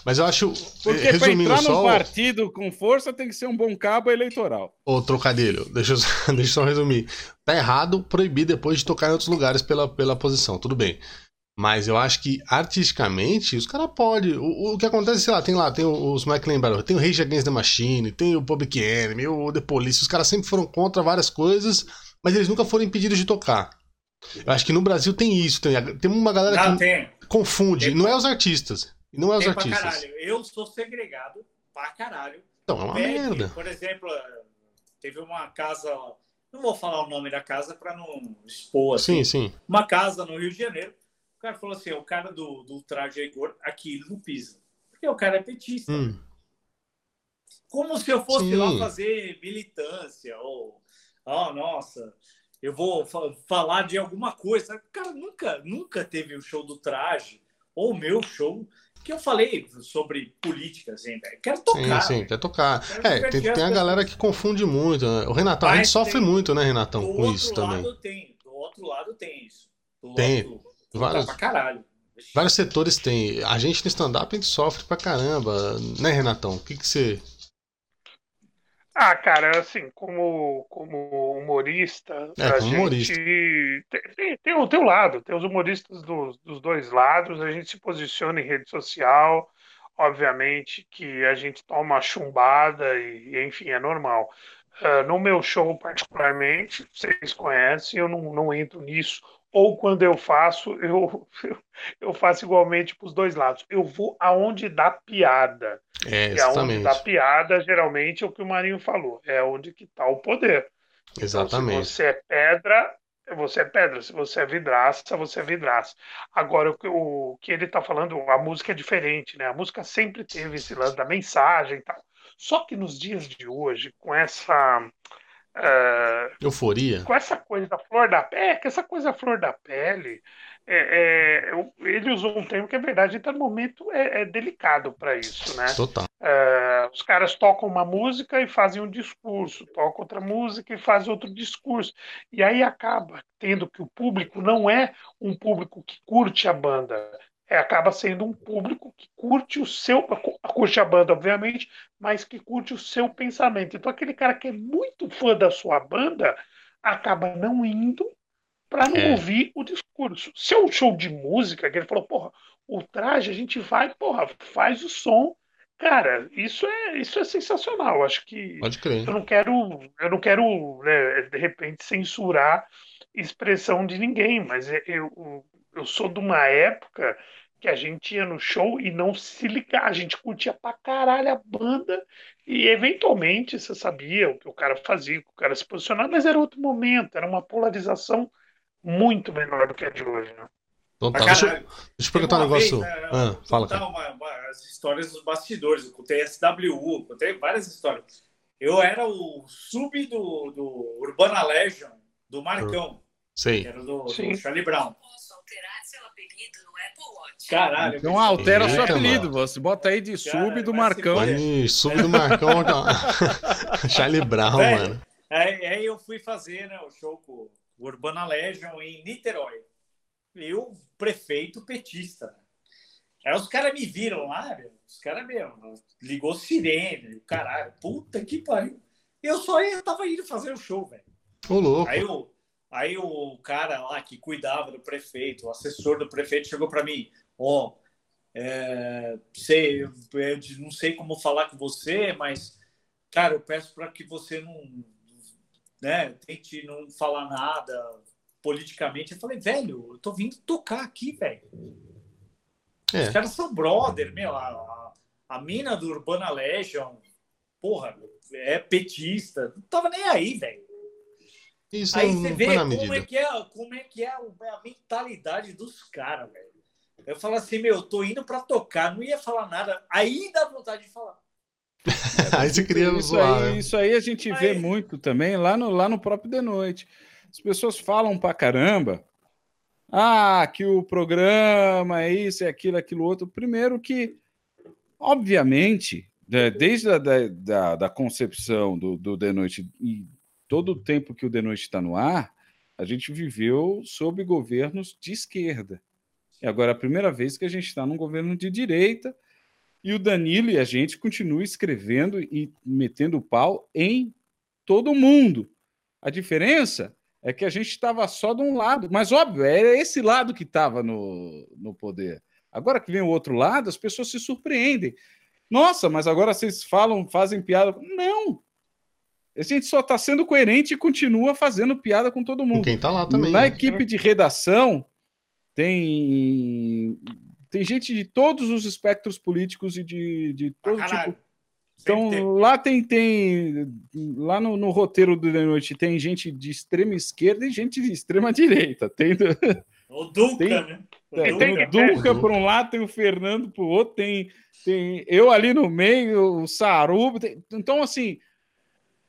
Mas eu acho. Porque para entrar só, num partido com força tem que ser um bom cabo eleitoral. Ô, trocadilho, deixa eu, deixa eu só resumir. Tá errado proibir depois de tocar em outros lugares pela, pela posição, tudo bem. Mas eu acho que artisticamente os caras podem. O, o, que acontece, sei lá, tem lá, tem os Mike lembraram, tem o Rage Against the Machine, tem o Public Enemy, o The Police. Os caras sempre foram contra várias coisas, mas eles nunca foram impedidos de tocar. Eu acho que no Brasil tem isso. Tem, tem uma galera Não, que tem. confunde. Tem. Não é os artistas. Não é os artistas. caralho. Eu sou segregado pra caralho. Então, é uma Pede, merda. Por exemplo, teve uma casa. Não vou falar o nome da casa para não expor. Assim, sim, sim. Uma casa no Rio de Janeiro. Cara falou assim: o cara do, do traje Igor aqui não pisa. Porque o cara é petista. Hum. Como se eu fosse sim. lá fazer militância ou. Oh, nossa, eu vou falar de alguma coisa. O cara nunca, nunca teve o show do traje ou o meu show que eu falei sobre política, assim, velho. Quero tocar. Sim, sim, quer tocar. É, tem, tem a galera que confunde muito. Né? O Renatão, Mas a gente sofre muito, né, Renatão, com isso também. Tem, do outro lado tem isso. Do tem. Vários, pra caralho. Vários setores tem. A gente no stand-up a gente sofre pra caramba, né, Renatão? O que, que você ah, cara, assim, como, como humorista, é, a como humorista. gente tem, tem, o teu lado, tem os humoristas dos, dos dois lados, a gente se posiciona em rede social, obviamente que a gente toma chumbada e, enfim, é normal. Uh, no meu show, particularmente, vocês conhecem, eu não, não entro nisso ou quando eu faço, eu, eu faço igualmente para os dois lados. Eu vou aonde dá piada. É, e aonde dá piada, geralmente, é o que o Marinho falou. É onde que está o poder. Exatamente. Então, se você é pedra, você é pedra. Se você é vidraça, você é vidraça. Agora, o, o que ele está falando, a música é diferente, né? A música sempre teve esse lance da mensagem e tal. Só que nos dias de hoje, com essa Uh, Euforia. Com essa coisa da flor da pele, é, que essa coisa da flor da pele, é, é, ele usou um termo que é verdade, então no momento é, é delicado para isso, né? Total. Uh, os caras tocam uma música e fazem um discurso, tocam outra música e fazem outro discurso. E aí acaba tendo que o público não é um público que curte a banda, é, acaba sendo um público que curte o seu, curte a banda, obviamente, mas que curte o seu pensamento. Então, aquele cara que é muito fã da sua banda acaba não indo para não é. ouvir o discurso. Se é um show de música, que ele falou, porra, o traje, a gente vai, porra, faz o som. Cara, isso é, isso é sensacional. Acho que Pode crer. eu não quero, eu não quero, né, de repente, censurar expressão de ninguém, mas eu, eu sou de uma época que a gente ia no show e não se ligar, a gente curtia pra caralho a banda e eventualmente você sabia o que o cara fazia, o que o cara se posicionava, mas era outro momento, era uma polarização muito menor do que a de hoje, né? Então, tá. deixa, deixa eu perguntar um negócio. Vez, né, ah, fala, cara. Uma, uma, as histórias dos bastidores, eu contei SWU, contei várias histórias. Eu era o sub do, do Urbana Legion, do Marcão. Sei. Que era do, do Charlie Brown. Apelido no Apple Watch? Caralho. Então altera Eita, seu apelido. Mano. Você bota aí de Cara, sub do Marcão. Aí, sub do Marcão. Charlie Brown, é, mano. Aí, aí, eu fui fazer né, o show com o Urbana Legion em Niterói. E o prefeito petista. Aí os caras me viram lá, meu, os caras mesmo, ligou sirene, o caralho, puta que pariu. Eu só ia, tava indo fazer o show, velho. Ô, louco. Aí o, aí o cara lá que cuidava do prefeito, o assessor do prefeito, chegou para mim: Ó, oh, é, sei, eu não sei como falar com você, mas, cara, eu peço para que você não né, tente não falar nada politicamente. Eu falei, velho, eu tô vindo tocar aqui, velho. É. Os caras são brother, meu. A, a, a mina do Urbana Legion, porra, é petista. Não tava nem aí, velho. Isso aí você vê como é, que é, como é que é a mentalidade dos caras, velho. Eu falo assim, meu, eu tô indo para tocar, não ia falar nada. Aí dá vontade de falar. aí você queria isso zoar. Aí, né? Isso aí a gente aí... vê muito também lá no, lá no próprio The Noite. As pessoas falam pra caramba. Ah, que o programa é isso, é aquilo, é aquilo outro. Primeiro que, obviamente, né, desde a da, da, da concepção do, do The Noite e todo o tempo que o The Noite está no ar, a gente viveu sob governos de esquerda. E agora é a primeira vez que a gente está num governo de direita e o Danilo e a gente continua escrevendo e metendo pau em todo mundo. A diferença é que a gente estava só de um lado, mas óbvio, era esse lado que estava no, no poder. Agora que vem o outro lado, as pessoas se surpreendem. Nossa, mas agora vocês falam, fazem piada. Não! A gente só está sendo coerente e continua fazendo piada com todo mundo. quem está lá também. Na né? equipe de redação, tem, tem gente de todos os espectros políticos e de, de todo tipo. Então, lá tem, tem lá no, no, roteiro do The Noite tem gente de extrema esquerda e gente de extrema direita. Tem, o Duca, tem, né? O é, tem o Duca por um lado, tem o Fernando por outro, tem, tem eu ali no meio, o Sarubo. Tem, então, assim,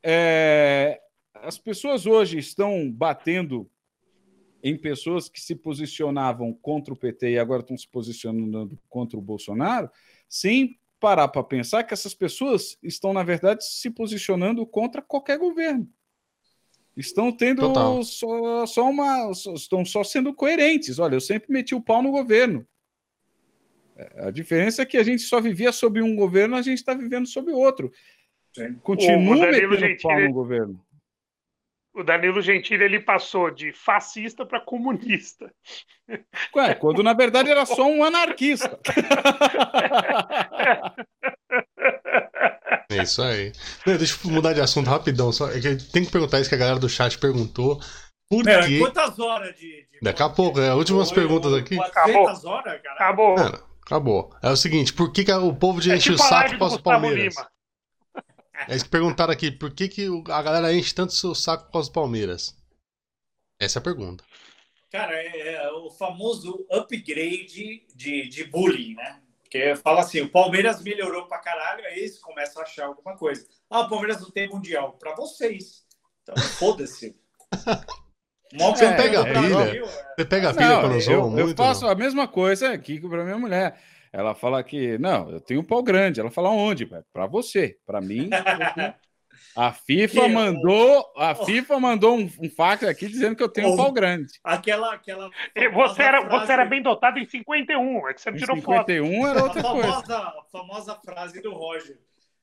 é, as pessoas hoje estão batendo em pessoas que se posicionavam contra o PT e agora estão se posicionando contra o Bolsonaro, sem parar para pensar que essas pessoas estão, na verdade, se posicionando contra qualquer governo. Estão tendo só, só uma. Só, estão só sendo coerentes. Olha, eu sempre meti o pau no governo. É, a diferença é que a gente só vivia sob um governo, a gente está vivendo sob outro. Continua metendo Gentili, pau no governo o Danilo Gentili ele passou de fascista para comunista. Ué, quando na verdade era só um anarquista. É isso aí. Deixa eu mudar de assunto rapidão. Só, é tem que perguntar isso que a galera do chat perguntou. Por é, quê? Quantas horas de. de... Daqui a pouco, é. Últimas perguntas aqui. Acabou. Horas, Acabou. acabou. É o seguinte: por que, que o povo de é enche tipo o saco com o Palmeiras? Lima. É isso que perguntaram aqui, por que, que a galera enche tanto seu saco com as Palmeiras? Essa é a pergunta. Cara, é, é o famoso upgrade de, de bullying, né? Porque fala assim, o Palmeiras melhorou pra caralho, aí eles começam a achar alguma coisa. Ah, o Palmeiras não tem mundial. Pra vocês. Então, foda-se. Você é, pega a pilha? Você pega a pilha quando zoa muito? Eu faço não? a mesma coisa aqui pra minha mulher. Ela fala que, não, eu tenho um pau grande. Ela fala onde? Para você. Para mim. A FIFA que mandou, a FIFA mandou um, um fax aqui dizendo que eu tenho um pau grande. Aquela, aquela. Você era, frase... você era bem dotado em 51, é que você tirou 51 foto. era outra a famosa, coisa. A famosa frase do Roger.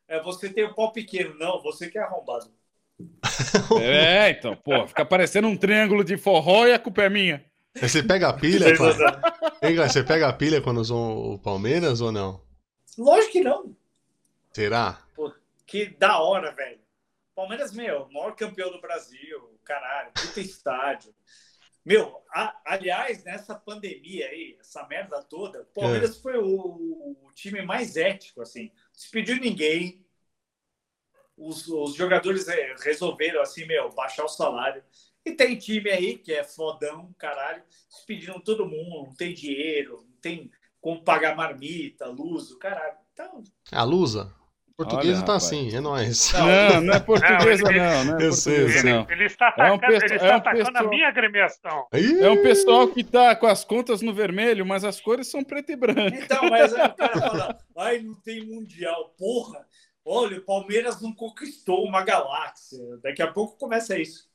É, você tem o um pau pequeno, não, você que é arrombado. É, então, pô, fica parecendo um triângulo de forró e a culpa é minha. Você pega a pilha? você pega a pilha quando usou o Palmeiras ou não? Lógico que não. Será? Pô, que da hora, velho. Palmeiras, meu, maior campeão do Brasil, caralho, puta estádio. Meu, a, aliás, nessa pandemia aí, essa merda toda, o Palmeiras é. foi o, o, time mais ético, assim. Não se pediu ninguém. Os, os jogadores é, resolveram, assim, meu, baixar o salário. E tem time aí que é fodão, caralho, despedindo todo mundo, não tem dinheiro, não tem como pagar marmita, luz, o caralho. Então... A lusa? Portuguesa Olha, tá rapaz. assim, é nóis. Não, não é portuguesa, não. não, não é eu sei, eu sei. Ele, ele, está atacando, é um ele está é um atacando pessoal... a minha agremiação. É um pessoal que tá com as contas no vermelho, mas as cores são preto e branco. Então, mas aí o cara fala, ai, não tem mundial. Porra, olha, o Palmeiras não conquistou uma galáxia. Daqui a pouco começa isso.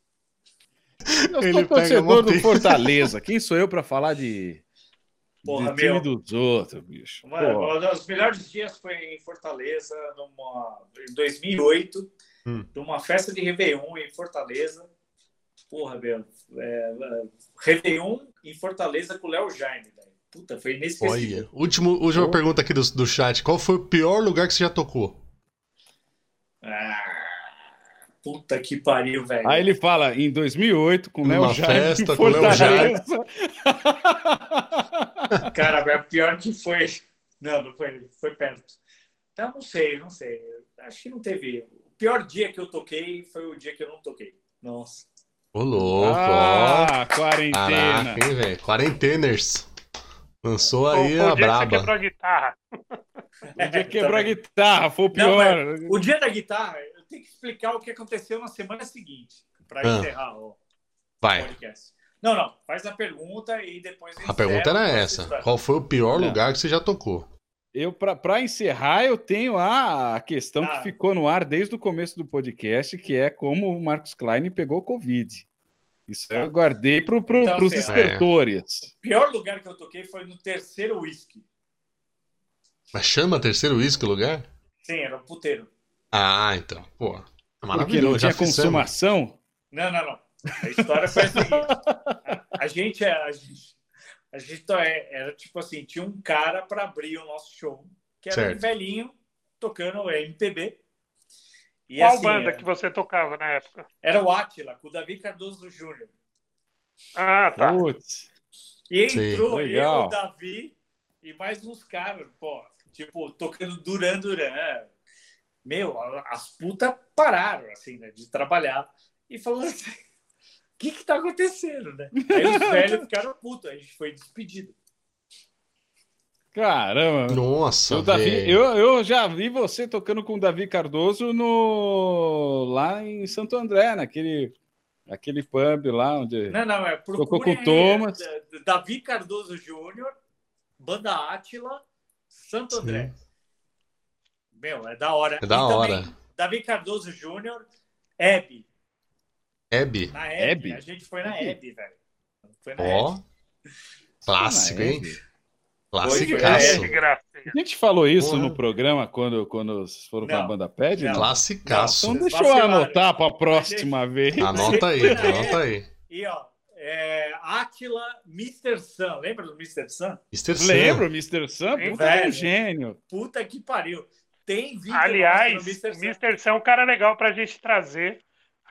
Eu sou torcedor do Fortaleza. Quem sou eu para falar de. Porra, de meu. dos outros, bicho. Uma, um dos melhores dias foi em Fortaleza, numa, em 2008, hum. numa festa de Réveillon em Fortaleza. Porra, meu. É, é Réveillon em Fortaleza com o Léo Jaime, velho. Puta, foi inesquecível. Olha, último, última oh. pergunta aqui do, do chat. Qual foi o pior lugar que você já tocou? Ah, puta que pariu, velho. Aí ele fala, em 2008, com o Léo Jaime. festa com o Léo Jaime. Cara, pior que foi. Não, não foi, foi perto. Então, não sei, não sei. Acho que não teve. O pior dia que eu toquei foi o dia que eu não toquei. Nossa. Ô, louco, ah, ó. quarentena. Caraca, hein, velho? Quarenteners. Lançou aí o, o a braba. Que quebrou a guitarra. o dia que quebrou a guitarra, foi o pior. Não, o dia da guitarra, tenho que explicar o que aconteceu na semana seguinte, para ah. encerrar o Vai. podcast. Não, não. Faz a pergunta e depois. A pergunta era essa: Qual foi o pior não. lugar que você já tocou? Eu, para encerrar, eu tenho a questão ah. que ficou no ar desde o começo do podcast, que é como o Marcos Klein pegou Covid. Isso eu guardei para pro, então, os escritores. É. O pior lugar que eu toquei foi no terceiro whisky. Mas chama terceiro whisky o lugar? Sim, era um puteiro. Ah, então. Pô, é maravilhoso. Porque não tinha consumação? Não, não, não. A história foi a seguinte. A, gente, é, a gente, a gente é, era tipo assim, tinha um cara para abrir o nosso show, que era certo. um velhinho tocando MPB. E, Qual assim, banda era, que você tocava na época? Era o Atila, com o Davi Cardoso Júnior. Ah, tá. Putz. E entrou Sim, eu, o Davi e mais uns caras, pô, tipo, tocando Duran Duran. Meu, as putas pararam, assim, né, de trabalhar e falando assim, o que que tá acontecendo, né? Aí os velhos ficaram putos, a gente foi despedido. Caramba. Nossa, Davi, eu, eu já vi você tocando com o Davi Cardoso no lá em Santo André, naquele aquele pub lá onde Não, não, é tocou com o Thomas. Davi Cardoso Júnior, Banda Átila, Santo André. Sim. Meu, é da hora. É da e hora. Davi Cardoso Júnior, Hebe. Hebe? Na Hebe. A gente foi na Hebe, velho. Ó. Oh. Clássico, hein? Classicaço. A gente falou isso Porra. no programa quando, quando foram com a banda Ped? Não. Classicaço. Então deixa eu anotar para a próxima vez. Anota aí, anota aí. E ó, é, Atila, Mr. Sun. Lembra do Mr. Sun? Mr. Sun. Lembro, Mr. Sun? Puta é um gênio. Puta que pariu. Tem vídeo Aliás, Mr. Sun é um cara legal pra gente trazer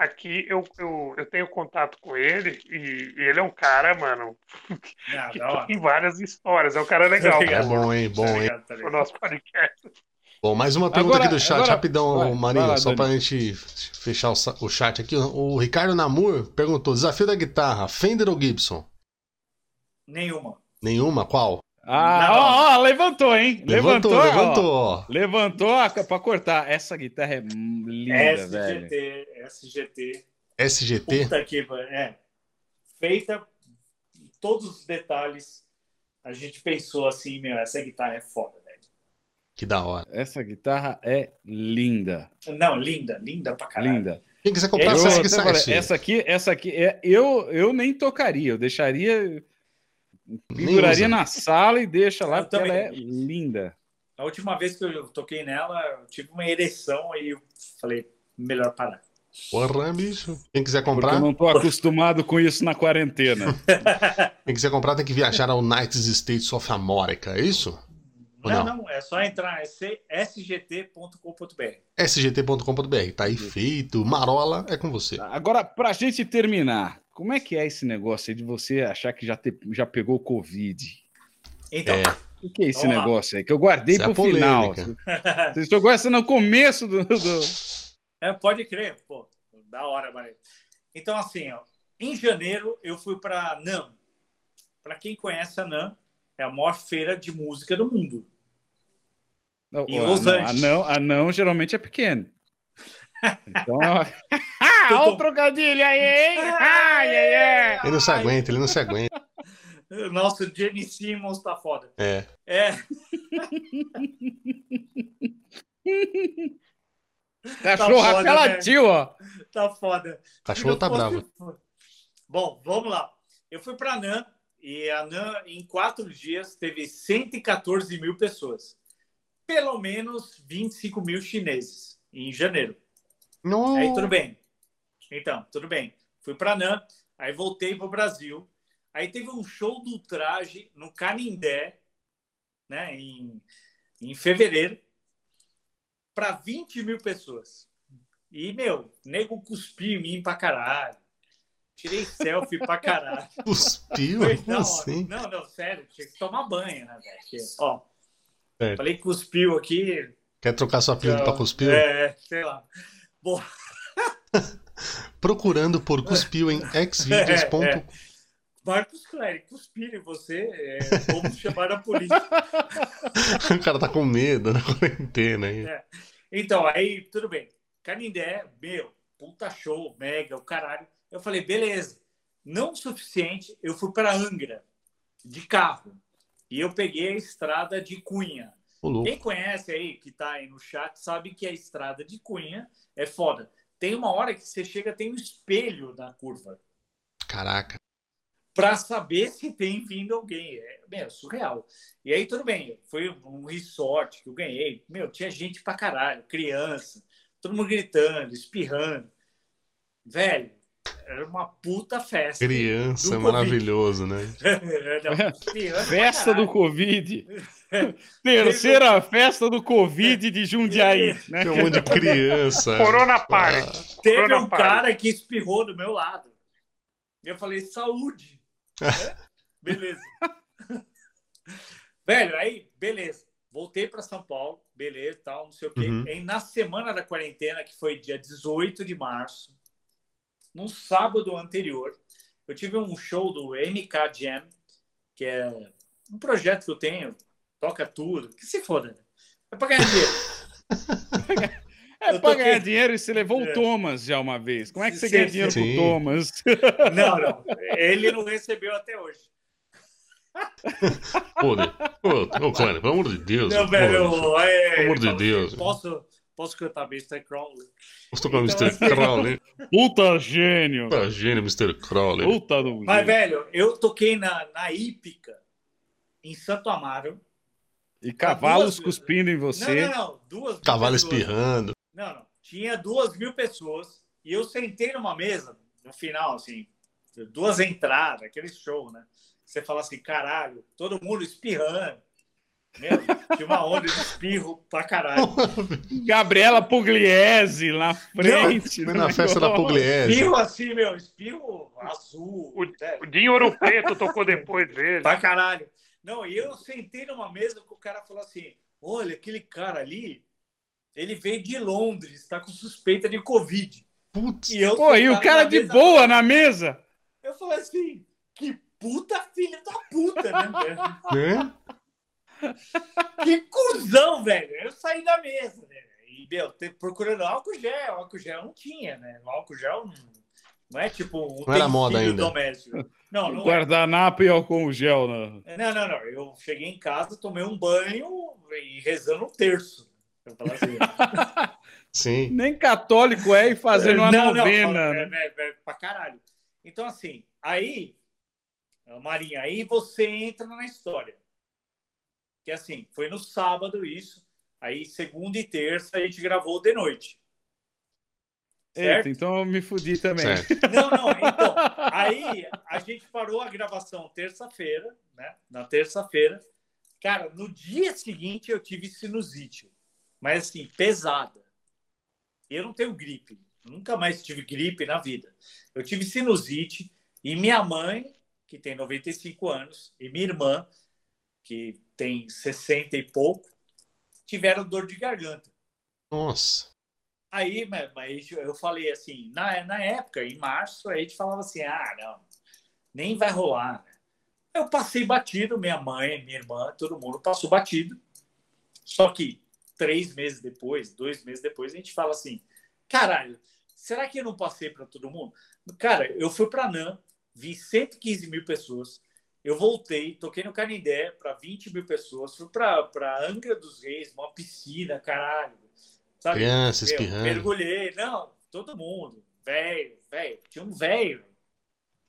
aqui eu, eu, eu tenho contato com ele e, e ele é um cara, mano, ah, que tem várias histórias. É um cara legal. É bom, hein? Bom, hein? Tá o nosso podcast. Bom, mais uma pergunta agora, aqui do chat, agora, rapidão, vai, Marinho, vai lá, só para a gente fechar o, o chat aqui. O Ricardo Namur perguntou: desafio da guitarra, Fender ou Gibson? Nenhuma. Nenhuma? Qual? Ah, ó, ó, levantou, hein? Levantou, levantou. Levantou, ó. levantou pra cortar. Essa guitarra é linda, SGT, velho. SGT. SGT? Puta que é. Feita todos os detalhes. A gente pensou assim, meu, essa guitarra é foda, velho. Que da hora. Essa guitarra é linda. Não, linda, linda pra caralho. Linda. Quem quiser comprar, eu, essa, essa aqui, essa aqui, é, eu, eu nem tocaria, eu deixaria Penduraria na sala e deixa lá, eu porque também. ela é linda. A última vez que eu toquei nela, eu tive uma ereção e eu falei, melhor parar. Porra, bicho. Quem quiser comprar. Porque eu não tô acostumado com isso na quarentena. Quem quiser comprar tem que viajar ao United States of America, é isso? Não, não, não, é só entrar é sgt.com.br. sgt.com.br, tá aí feito. Marola é com você. Agora, pra gente terminar, como é que é esse negócio aí de você achar que já, te, já pegou Covid? Então. É. O que é esse negócio aí? Que eu guardei para o final. Você jogou essa no começo do. do... É, pode crer, pô. Da hora, Maria. Então, assim, ó, em janeiro eu fui para NAM. Para quem conhece a NAM, é a maior feira de música do mundo. Não, em Los Angeles. Anão, anão geralmente é pequeno. Então, Olha o trocadilho aí, hein? Ai, ai, ai. Ele não se aguenta, ele não se aguenta. Nossa, o Jenny Simmons tá foda. É. É. Cachorro tá apeladinho, ó. Tá foda. Cachorro tá bravo. Bom, vamos lá. Eu fui pra NAM E a NAN, em quatro dias, teve 114 mil pessoas. Pelo menos 25 mil chineses em janeiro. Não. Aí tudo bem. Então, tudo bem. Fui para NAN, aí voltei para o Brasil. Aí teve um show do traje no Canindé, né, em, em fevereiro, para 20 mil pessoas. E, meu, nego cuspiu em mim pra caralho. Tirei selfie pra caralho. Cuspiu? Não, assim? não, não, sério, tinha que tomar banho, né, velho? Ó, é. falei cuspiu aqui. Quer trocar sua apelido pra cuspiu? É, sei lá. Bom. Procurando por cuspiu em xvideos. É, é. Marcos Cléry, cuspir em você, é, vamos chamar a polícia. o cara tá com medo na quarentena aí. É. Então, aí, tudo bem. Canindé, meu, puta show, mega, o caralho. Eu falei, beleza. Não o suficiente, eu fui para Angra, de carro. E eu peguei a estrada de Cunha. Quem conhece aí, que tá aí no chat, sabe que a estrada de Cunha é foda. Tem uma hora que você chega, tem um espelho na curva. Caraca. Para saber se tem vindo alguém. É, meu, surreal. E aí, tudo bem. Foi um resort que eu ganhei. Meu, tinha gente pra caralho, criança todo mundo gritando, espirrando. Velho, era uma puta festa. Criança, maravilhoso, né? Não, festa do Covid. Terceira festa do Covid de Jundiaí. Né? Tem um monte de criança. Corona Party. Ah. Teve Corona um party. cara que espirrou do meu lado. E eu falei, saúde. beleza. Velho, aí, beleza. Voltei para São Paulo beleza, tal, não sei o quê. Uhum. E na semana da quarentena, que foi dia 18 de março, no sábado anterior, eu tive um show do MK Jam, que é um projeto que eu tenho, toca tudo, que se foda, né? É pra ganhar dinheiro. É pra ganhar dinheiro e você levou é. o Thomas já uma vez. Como é que você sim, ganha dinheiro sim. com o Thomas? Não, não. Ele não recebeu até hoje. Pô, né? Ô, ô, Kleiner, pelo amor de Deus. Não, velho, pelo é, amor de Deus. Posso, posso cantar Mr. Crowley? Posso tocar então, Mr. Assim... Crowley? Puta gênio. Puta gênio, Mr. Crowley. Puta do Mas, velho, eu toquei na, na Hípica, em Santo Amaro. E cavalos duas... cuspindo em você. Não, não, não. Duas Cavalo espirrando. Não, não. Tinha duas mil pessoas e eu sentei numa mesa, no final, assim, duas entradas, aquele show, né? você fala assim, caralho, todo mundo espirrando. Meu, tinha uma onda de espirro pra caralho. Gabriela Pugliese lá na frente. Não, na festa da Pugliese. Espirro assim, meu, espirro azul. O, né? o Dinho Ouro Preto tocou depois dele. Pra caralho. Não, e eu sentei numa mesa que o cara falou assim: olha, aquele cara ali, ele veio de Londres, tá com suspeita de Covid. Putz. E eu Pô, e o cara de mesa, boa na mesa? Eu falei assim, que puta filho da puta, né, velho? que cuzão, velho. Eu saí da mesa, né? E, meu, procurando álcool gel. Álcool gel não tinha, né? O álcool gel não, não é tipo um não era moda ainda. doméstico. Não, não é. Guardanapo é. e álcool gel, não. Não, não, não. Eu cheguei em casa, tomei um banho e rezando um terço. Assim. Sim. Nem católico é e fazendo uma não, novena. Não, é, é, é, pra caralho. Então, assim, aí Marinha, aí você entra na história. Que assim, foi no sábado isso, aí segunda e terça a gente gravou de noite. Certo? Eita, então eu me fudi também. Certo. Não, não, então, aí a gente parou a gravação terça-feira, né? Na terça-feira. Cara, no dia seguinte eu tive sinusite, mas assim, pesada. Eu não tenho gripe, nunca mais tive gripe na vida. Eu tive sinusite e minha mãe que tem 95 anos, e minha irmã, que tem 60 e pouco, tiveram dor de garganta. Nossa. Aí, mas eu falei assim, na, na época, em março, a gente falava assim, ah, não, nem vai rolar. Eu passei batido, minha mãe, minha irmã, todo mundo passou batido. Só que três meses depois, dois meses depois, a gente fala assim, caralho, será que eu não passei para todo mundo? Cara, eu fui para NAM, vi 115 mil pessoas. Eu voltei, toquei no Canindé para 20 mil pessoas, fui para Angra dos Reis, uma piscina, caralho. Sabe? Crianças, espirrando. Mergulhei, não, todo mundo, velho, velho, tinha um velho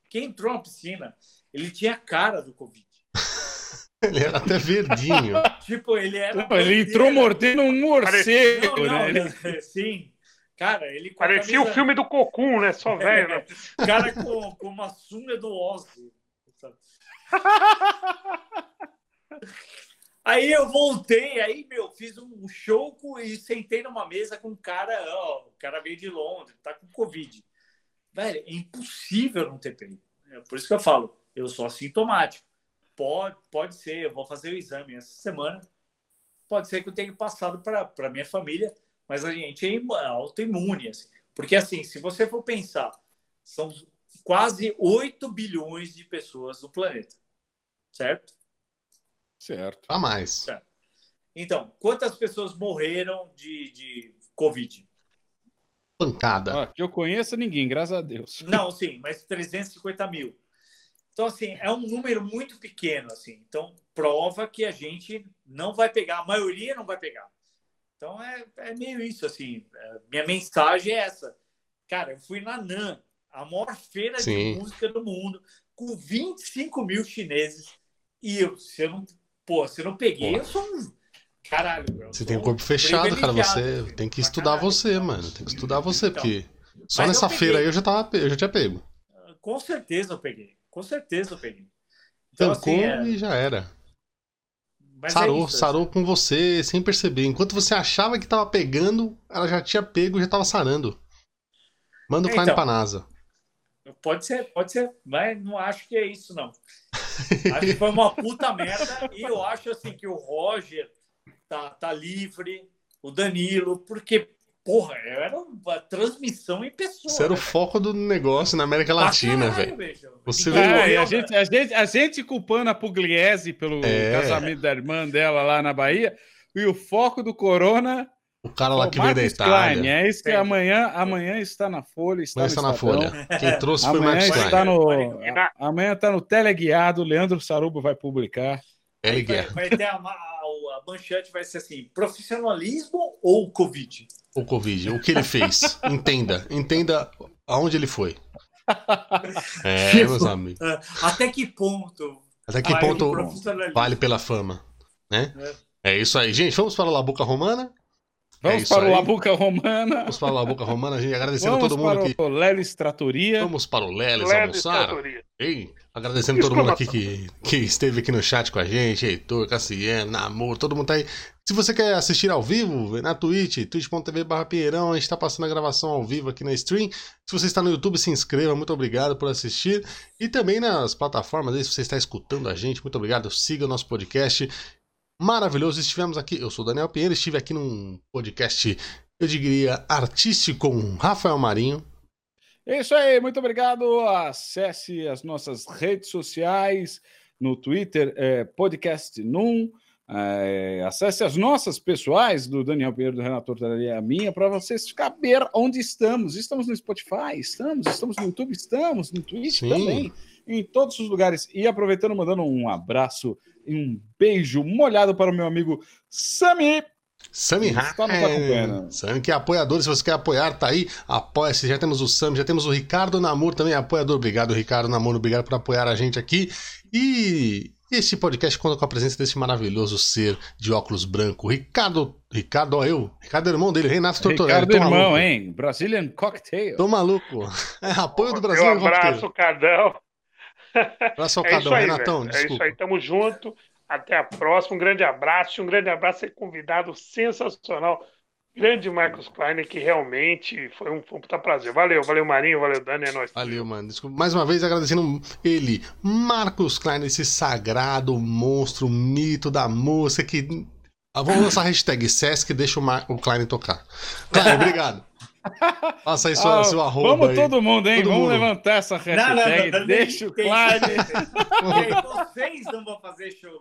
que entrou na piscina. ele tinha a cara do Covid. ele era até verdinho. tipo, ele era. Não, ele entrou mordendo um morcego, não, não, né? Sim. Cara, ele. Parecia camisa... o filme do Cocum, né? Só velho. Né? cara com, com uma sunga do Ozzy. Aí eu voltei, aí, meu, fiz um show e sentei numa mesa com um cara, ó, o cara veio de Londres, tá com Covid. Velho, é impossível não ter pego. É por isso que eu falo, eu sou assintomático. Pode, pode ser, eu vou fazer o exame essa semana. Pode ser que eu tenha passado para minha família, mas a gente é autoimune. Assim. Porque, assim, se você for pensar, são quase 8 bilhões de pessoas no planeta, certo? Certo. A mais. Certo. Então, quantas pessoas morreram de, de Covid? Pancada. Ah, que eu conheço ninguém, graças a Deus. Não, sim, mas 350 mil. Então, assim, é um número muito pequeno, assim. Então, prova que a gente não vai pegar, a maioria não vai pegar. Então, é, é meio isso, assim. É, minha mensagem é essa. Cara, eu fui na NAN, a maior feira Sim. de música do mundo, com 25 mil chineses. E eu, se eu não Pô, se eu não peguei, eu sou um. Caralho, bro. Você tem o corpo fechado, cara. Você tem que estudar caralho, você, mano. Tem que estudar você, então, porque só nessa feira aí eu já, tava, eu já tinha pego. Com certeza eu peguei. Com certeza eu peguei. Então, Tancou assim, é... e já era. Mas sarou, é isso, sarou assim. com você sem perceber. Enquanto você achava que tava pegando, ela já tinha pego e já tava sarando. Manda o é, então, pra NASA. Pode ser, pode ser, mas não acho que é isso, não. Acho que foi uma puta merda. E eu acho assim que o Roger tá, tá livre, o Danilo, porque, porra, era uma transmissão em pessoa. Você era o né, foco do negócio na América Latina, velho. Você é, a, gente, a, gente, a gente culpando a Pugliese pelo é. casamento da irmã dela lá na Bahia, e o foco do Corona o cara lá que veio da Itália. Klein, é isso que amanhã, amanhã está na Folha. Está, está na Folha. Quem trouxe foi o Marcos está no, Amanhã está no Teleguiado. Leandro Saruba vai publicar. Teleguiado. Vai, vai ter a, a, a manchete vai ser assim: profissionalismo ou Covid? O Covid. O que ele fez? entenda. Entenda aonde ele foi. É, tipo, meus amigos. É, até que ponto? Até que ponto vale pela fama? Né? É. é isso aí. Gente, vamos para a Labuca Romana? Vamos é para aí. o Labuca Romana. Vamos para o Labuca Romana, gente. Agradecendo Vamos todo mundo aqui. Vamos para o Lelis Tratoria. Vamos para o Lelis almoçar. Ei, agradecendo todo mundo aqui que, que esteve aqui no chat com a gente. Heitor, Cassiano, Namor, todo mundo tá aí. Se você quer assistir ao vivo, na Twitch, twitch.tv barra Pinheirão, a gente está passando a gravação ao vivo aqui na stream. Se você está no YouTube, se inscreva, muito obrigado por assistir. E também nas plataformas, aí, se você está escutando a gente, muito obrigado. Siga o nosso podcast maravilhoso. Estivemos aqui, eu sou Daniel Pinheiro, estive aqui num podcast, eu diria, artístico com Rafael Marinho. É isso aí, muito obrigado. Acesse as nossas redes sociais no Twitter, é, podcast Num. É, acesse as nossas pessoais do Daniel Pinheiro, do Renato Tortaria, a minha, para vocês saber onde estamos. Estamos no Spotify, estamos, estamos no YouTube, estamos no Twitch Sim. também, em todos os lugares. E aproveitando, mandando um abraço e um beijo molhado para o meu amigo Sami. Sami está nos Sami que é apoiador, se você quer apoiar, tá aí, apoia-se. Já temos o Sami, já temos o Ricardo Namor também, apoiador. Obrigado, Ricardo Namor, obrigado por apoiar a gente aqui. E este podcast conta com a presença desse maravilhoso ser de óculos branco, Ricardo. Ricardo, ó, eu. Ricardo é irmão dele, Renato Tortorelli. Ricardo irmão, maluco. hein? Brazilian Cocktail. Tô maluco. É apoio do Brasil. Um abraço, Cardão. É Cardão, Renatão. É isso aí, tamo junto. Até a próxima. Um grande abraço. Um grande abraço. Ser convidado sensacional. Grande Marcos Klein, que realmente foi um, foi um puta prazer. Valeu, valeu, Marinho, valeu, Dani, é nóis. Valeu, mano. Desculpa. Mais uma vez agradecendo ele, Marcos Klein, esse sagrado monstro, mito da música que. Vamos lançar a hashtag Sesc deixa o, Mar... o Klein tocar. Klein, obrigado. Passa aí sua, ah, seu arroba. Vamos aí. todo mundo, hein? Todo vamos mundo. levantar essa hashtag. Não, não, não, deixa o Klein. Vocês não vão fazer show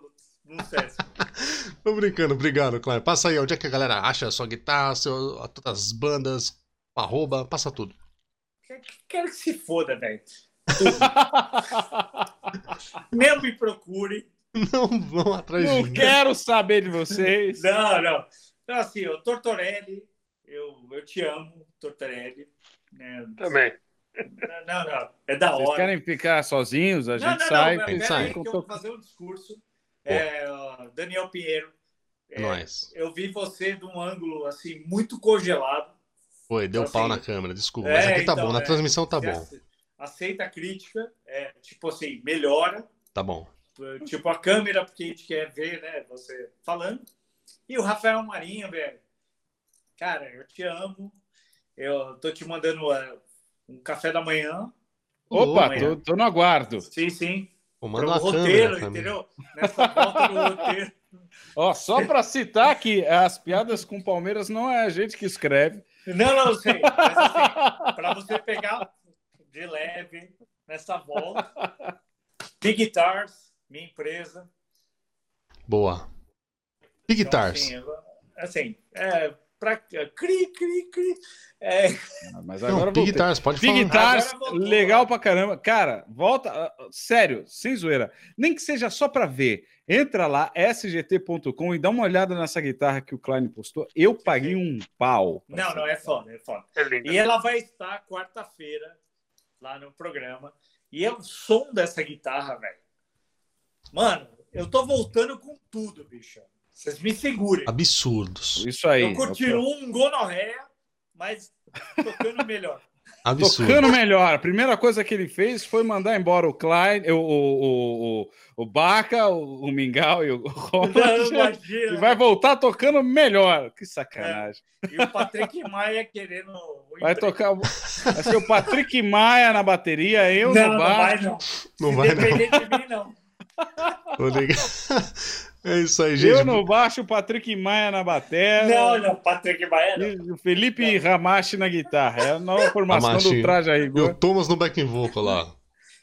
no Sesc. Tô brincando, obrigado, Klein. Passa aí, onde é que a galera acha a sua guitarra, seu, todas as bandas, arroba, passa tudo. Quero que se foda, velho. Não me procure. Não vão atrás não de mim. Não quero saber de vocês. Não, não. Então, assim, o Tortorelli, eu, eu te amo, Tortorelli. Né? Também. Não, não, é da hora. Vocês querem ficar sozinhos? A gente não, não, sai. Não, pera sai. Aí que eu vou fazer um discurso. É, Daniel Pinheiro. É, Nós. Eu vi você de um ângulo assim muito congelado. Foi, deu então, pau assim, na câmera, desculpa. É, mas aqui tá então, bom, na é, transmissão tá bom. Aceita a crítica, é, tipo assim, melhora. Tá bom. Tipo a câmera, porque a gente quer ver, né, você falando. E o Rafael Marinho, velho. Cara, eu te amo. Eu tô te mandando uh, um café da manhã. Opa, tô, tô, no aguardo. Sim, sim. Manda roteiro, câmera, entendeu? Nessa volta do roteiro. Ó, só para citar que as piadas com Palmeiras não é a gente que escreve. Não, não, sei. Mas assim, para você pegar de leve nessa volta. Big Guitars, minha empresa. Boa. Big então, Guitars. Assim, assim é, pra cri, cri, cri. É... Ah, mas agora não, Big Guitars, pode Big falar. Guitars, legal pra caramba. Cara, volta, ah, sério, sem zoeira. Nem que seja só pra ver. Entra lá, sgt.com e dá uma olhada nessa guitarra que o Klein postou. Eu paguei um pau. Não, não, é foda, é foda. É e ela vai estar quarta-feira lá no programa. E é o som dessa guitarra, velho. Mano, eu tô voltando com tudo, bicho. Vocês me segurem. Absurdos. Isso aí. Eu curti um gonorreia, mas tocando melhor. Absurdo. Tocando melhor. A primeira coisa que ele fez foi mandar embora o Klein, o, o, o, o Baca, o, o Mingau e o Roger. E vai voltar tocando melhor. Que sacanagem. É. E o Patrick Maia querendo. Vai tocar. Vai ser o Patrick Maia na bateria, eu não, no baixo. Não vai, não. Não vai, não. de mim, não. É isso aí, gente. Eu no baixo, o Patrick Maia na bateria. Não, não, Patrick Maia não. o Felipe não. Ramache na guitarra. É a nova formação Ramache. do Traje aí. E o Thomas no backing vocal lá.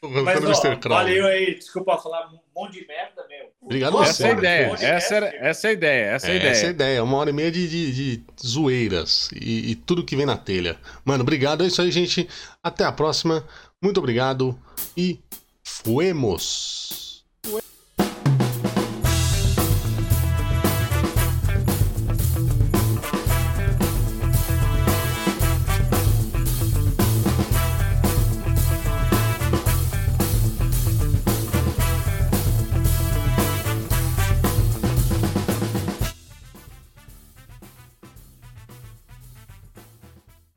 Mas, ó, valeu aí, desculpa falar um monte de merda, meu. Obrigado Nossa, Essa é a ideia, essa, era, essa é a ideia, essa é a ideia. Essa é a ideia, uma hora e meia de, de, de zoeiras e, e, tudo que vem na telha. Mano, obrigado, é isso aí, gente. Até a próxima. Muito obrigado e fuemos.